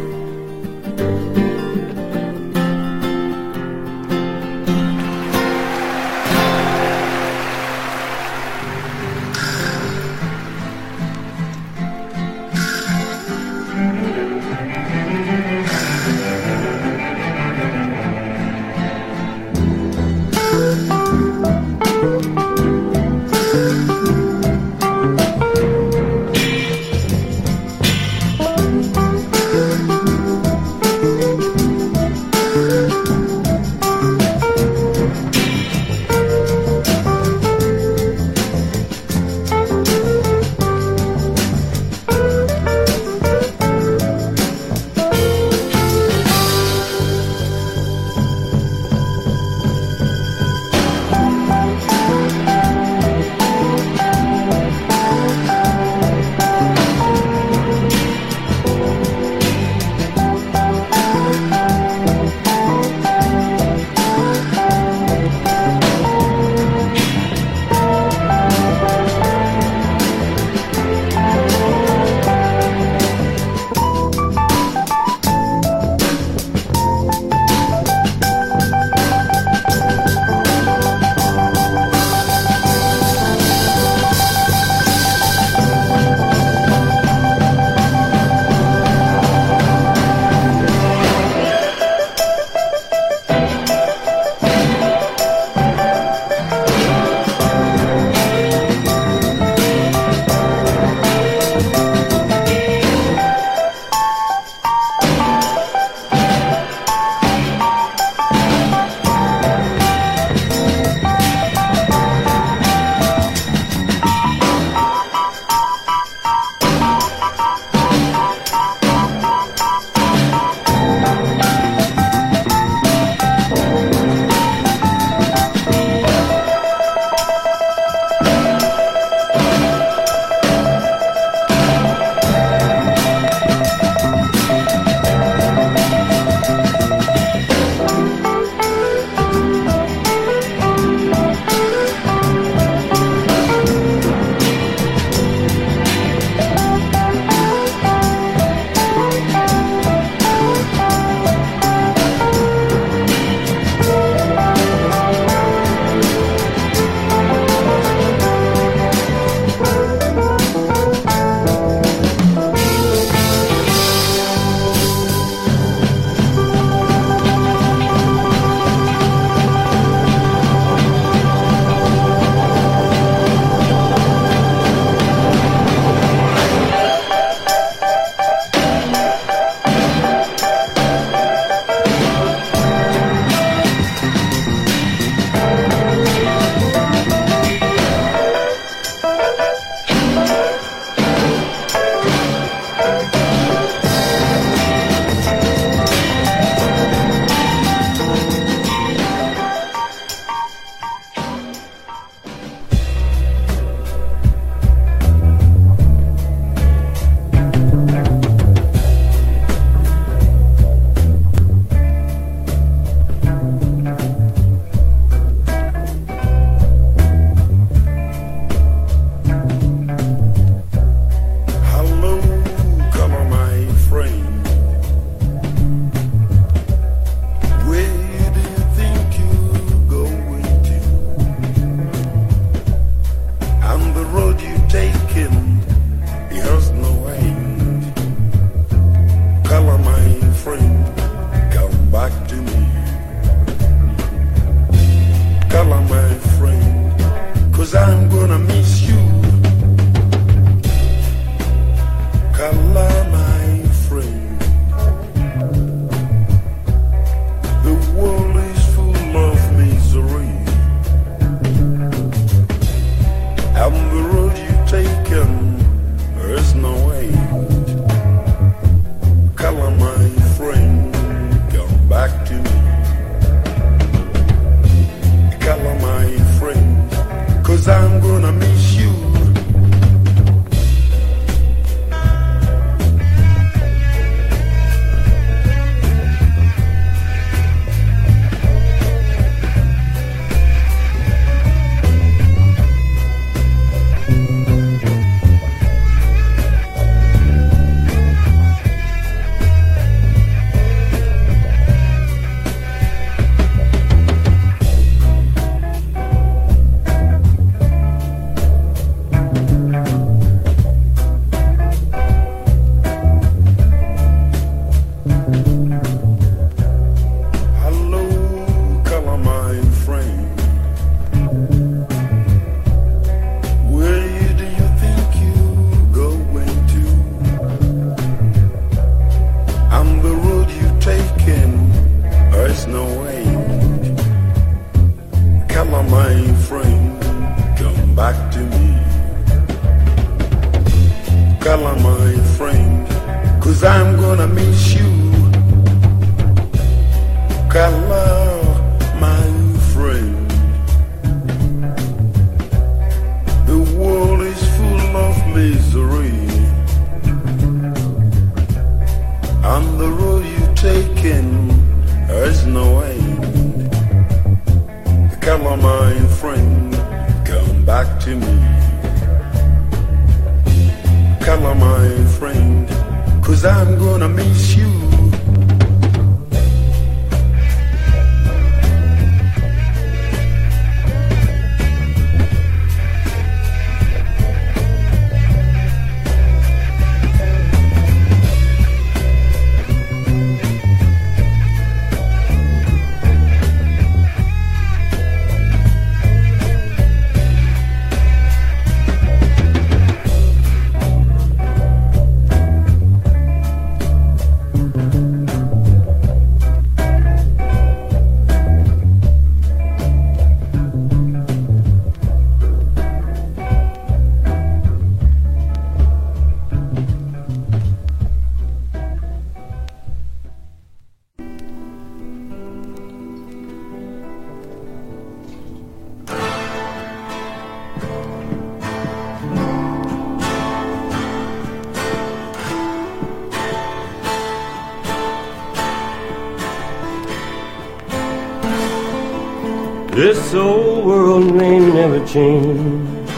This old world may never change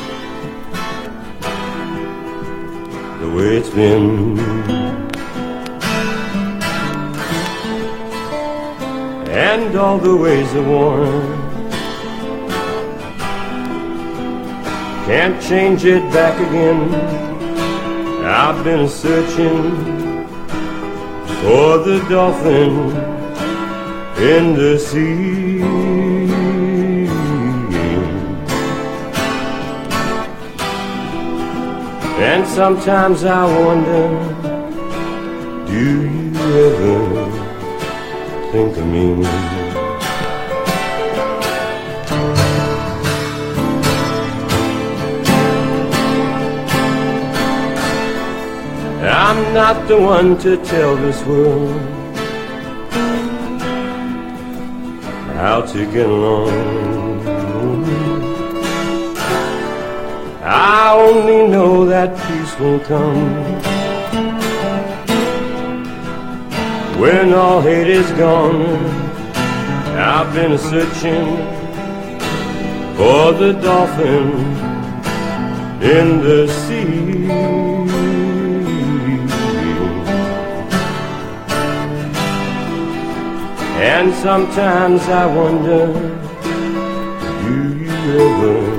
the way it's been. And all the ways are worn. Can't change it back again. I've been searching for the dolphin in the sea. And sometimes I wonder, do you ever think of me? I'm not the one to tell this world how to get along. I only know that peace will come when all hate is gone. I've been searching for the dolphin in the sea. And sometimes I wonder, do you ever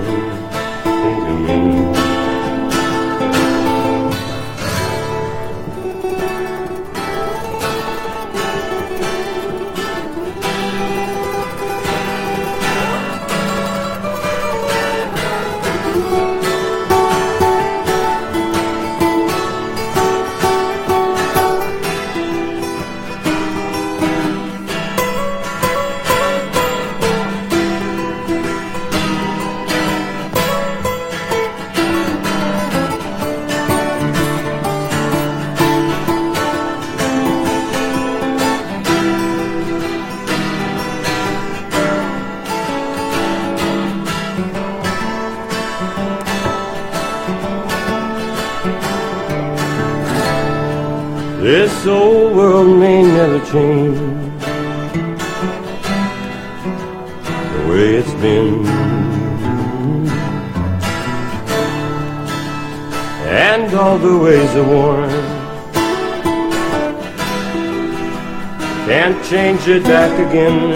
Back again.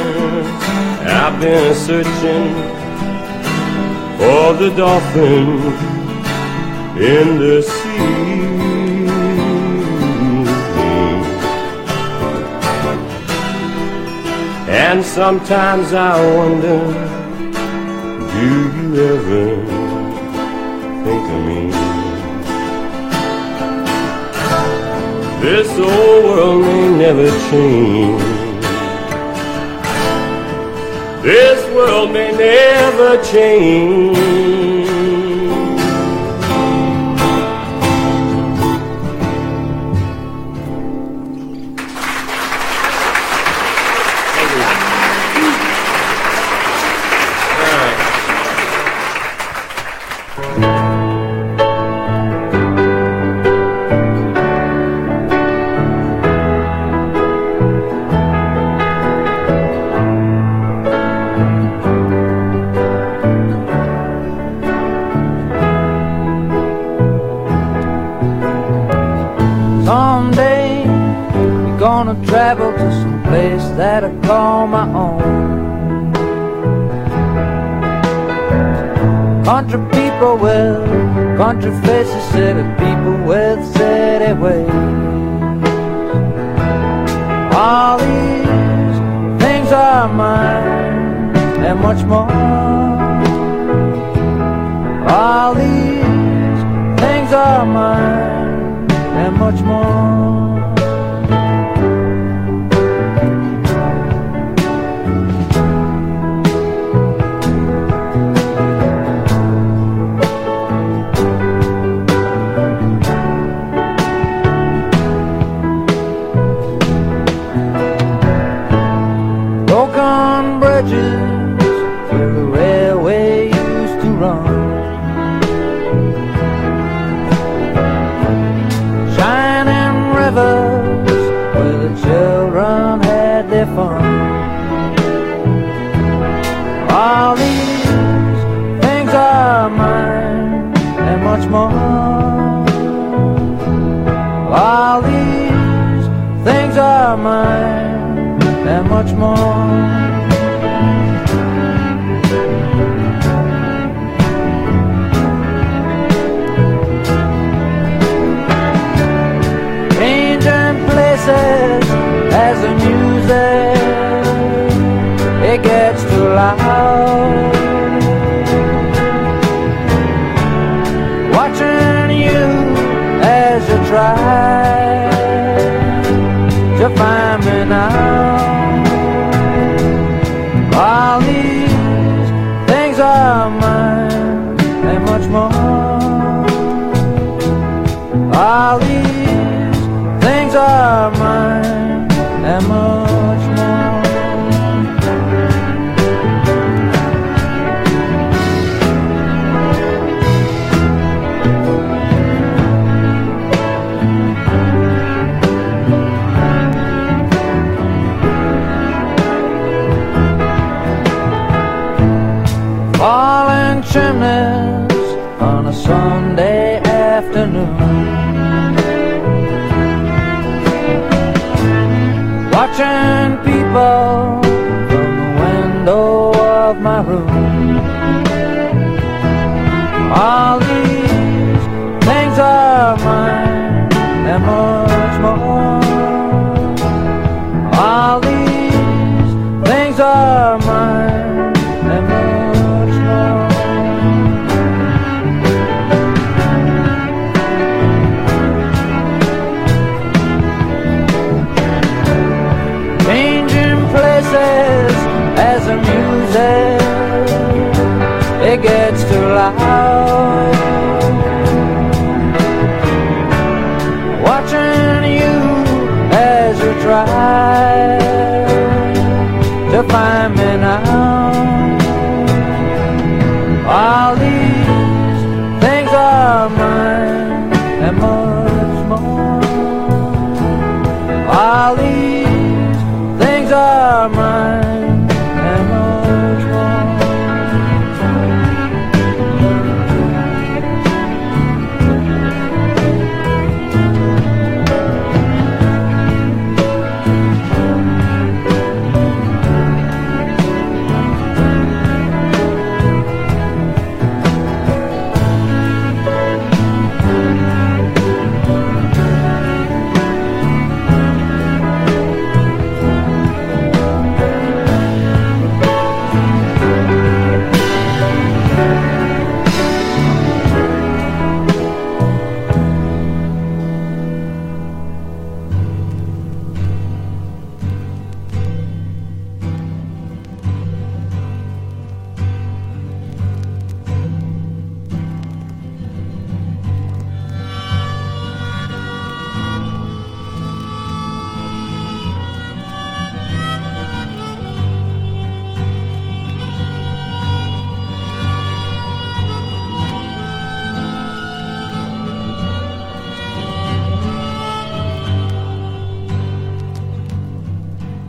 I've been searching for the dolphin in the sea. And sometimes I wonder, do you ever think of me? This old world may never change. This world may never change. well. Country faces said the people with city ways. All these things are mine and much more. All these things are mine and much more. more. all these things are mine and much more.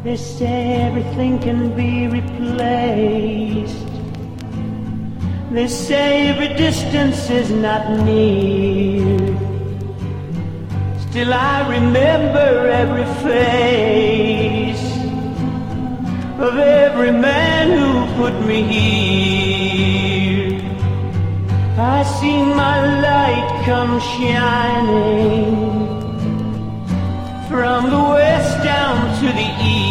They say everything can be replaced. They say every distance is not near. Still, I remember every face of every man who put me here. I see my light come shining from the west down to the east.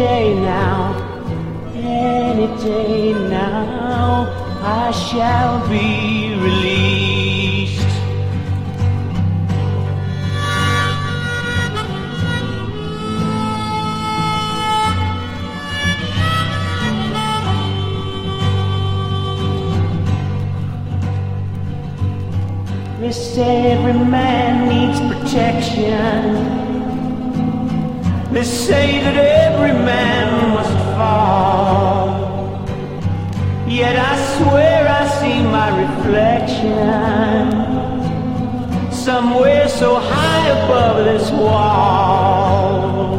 Day now, any day now, I shall be released. Say every man needs protection. They say that every man must fall. Yet I swear I see my reflection somewhere so high above this wall.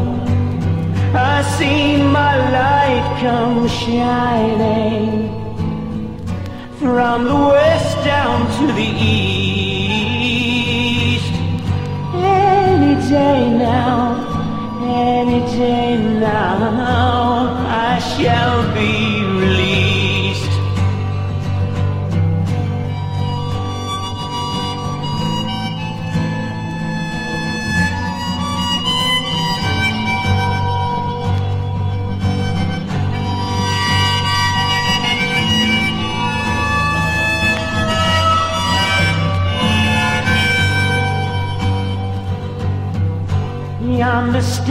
I see my light come shining from the west down to the east. Any day now, any day now, I shall be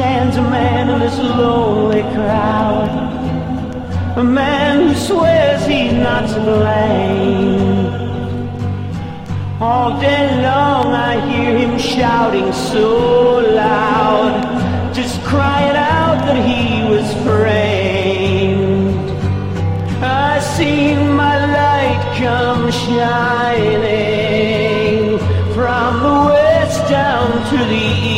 stands a man in this lonely crowd. A man who swears he's not to blame. All day long I hear him shouting so loud, just crying out that he was framed. I see my light come shining from the west down to the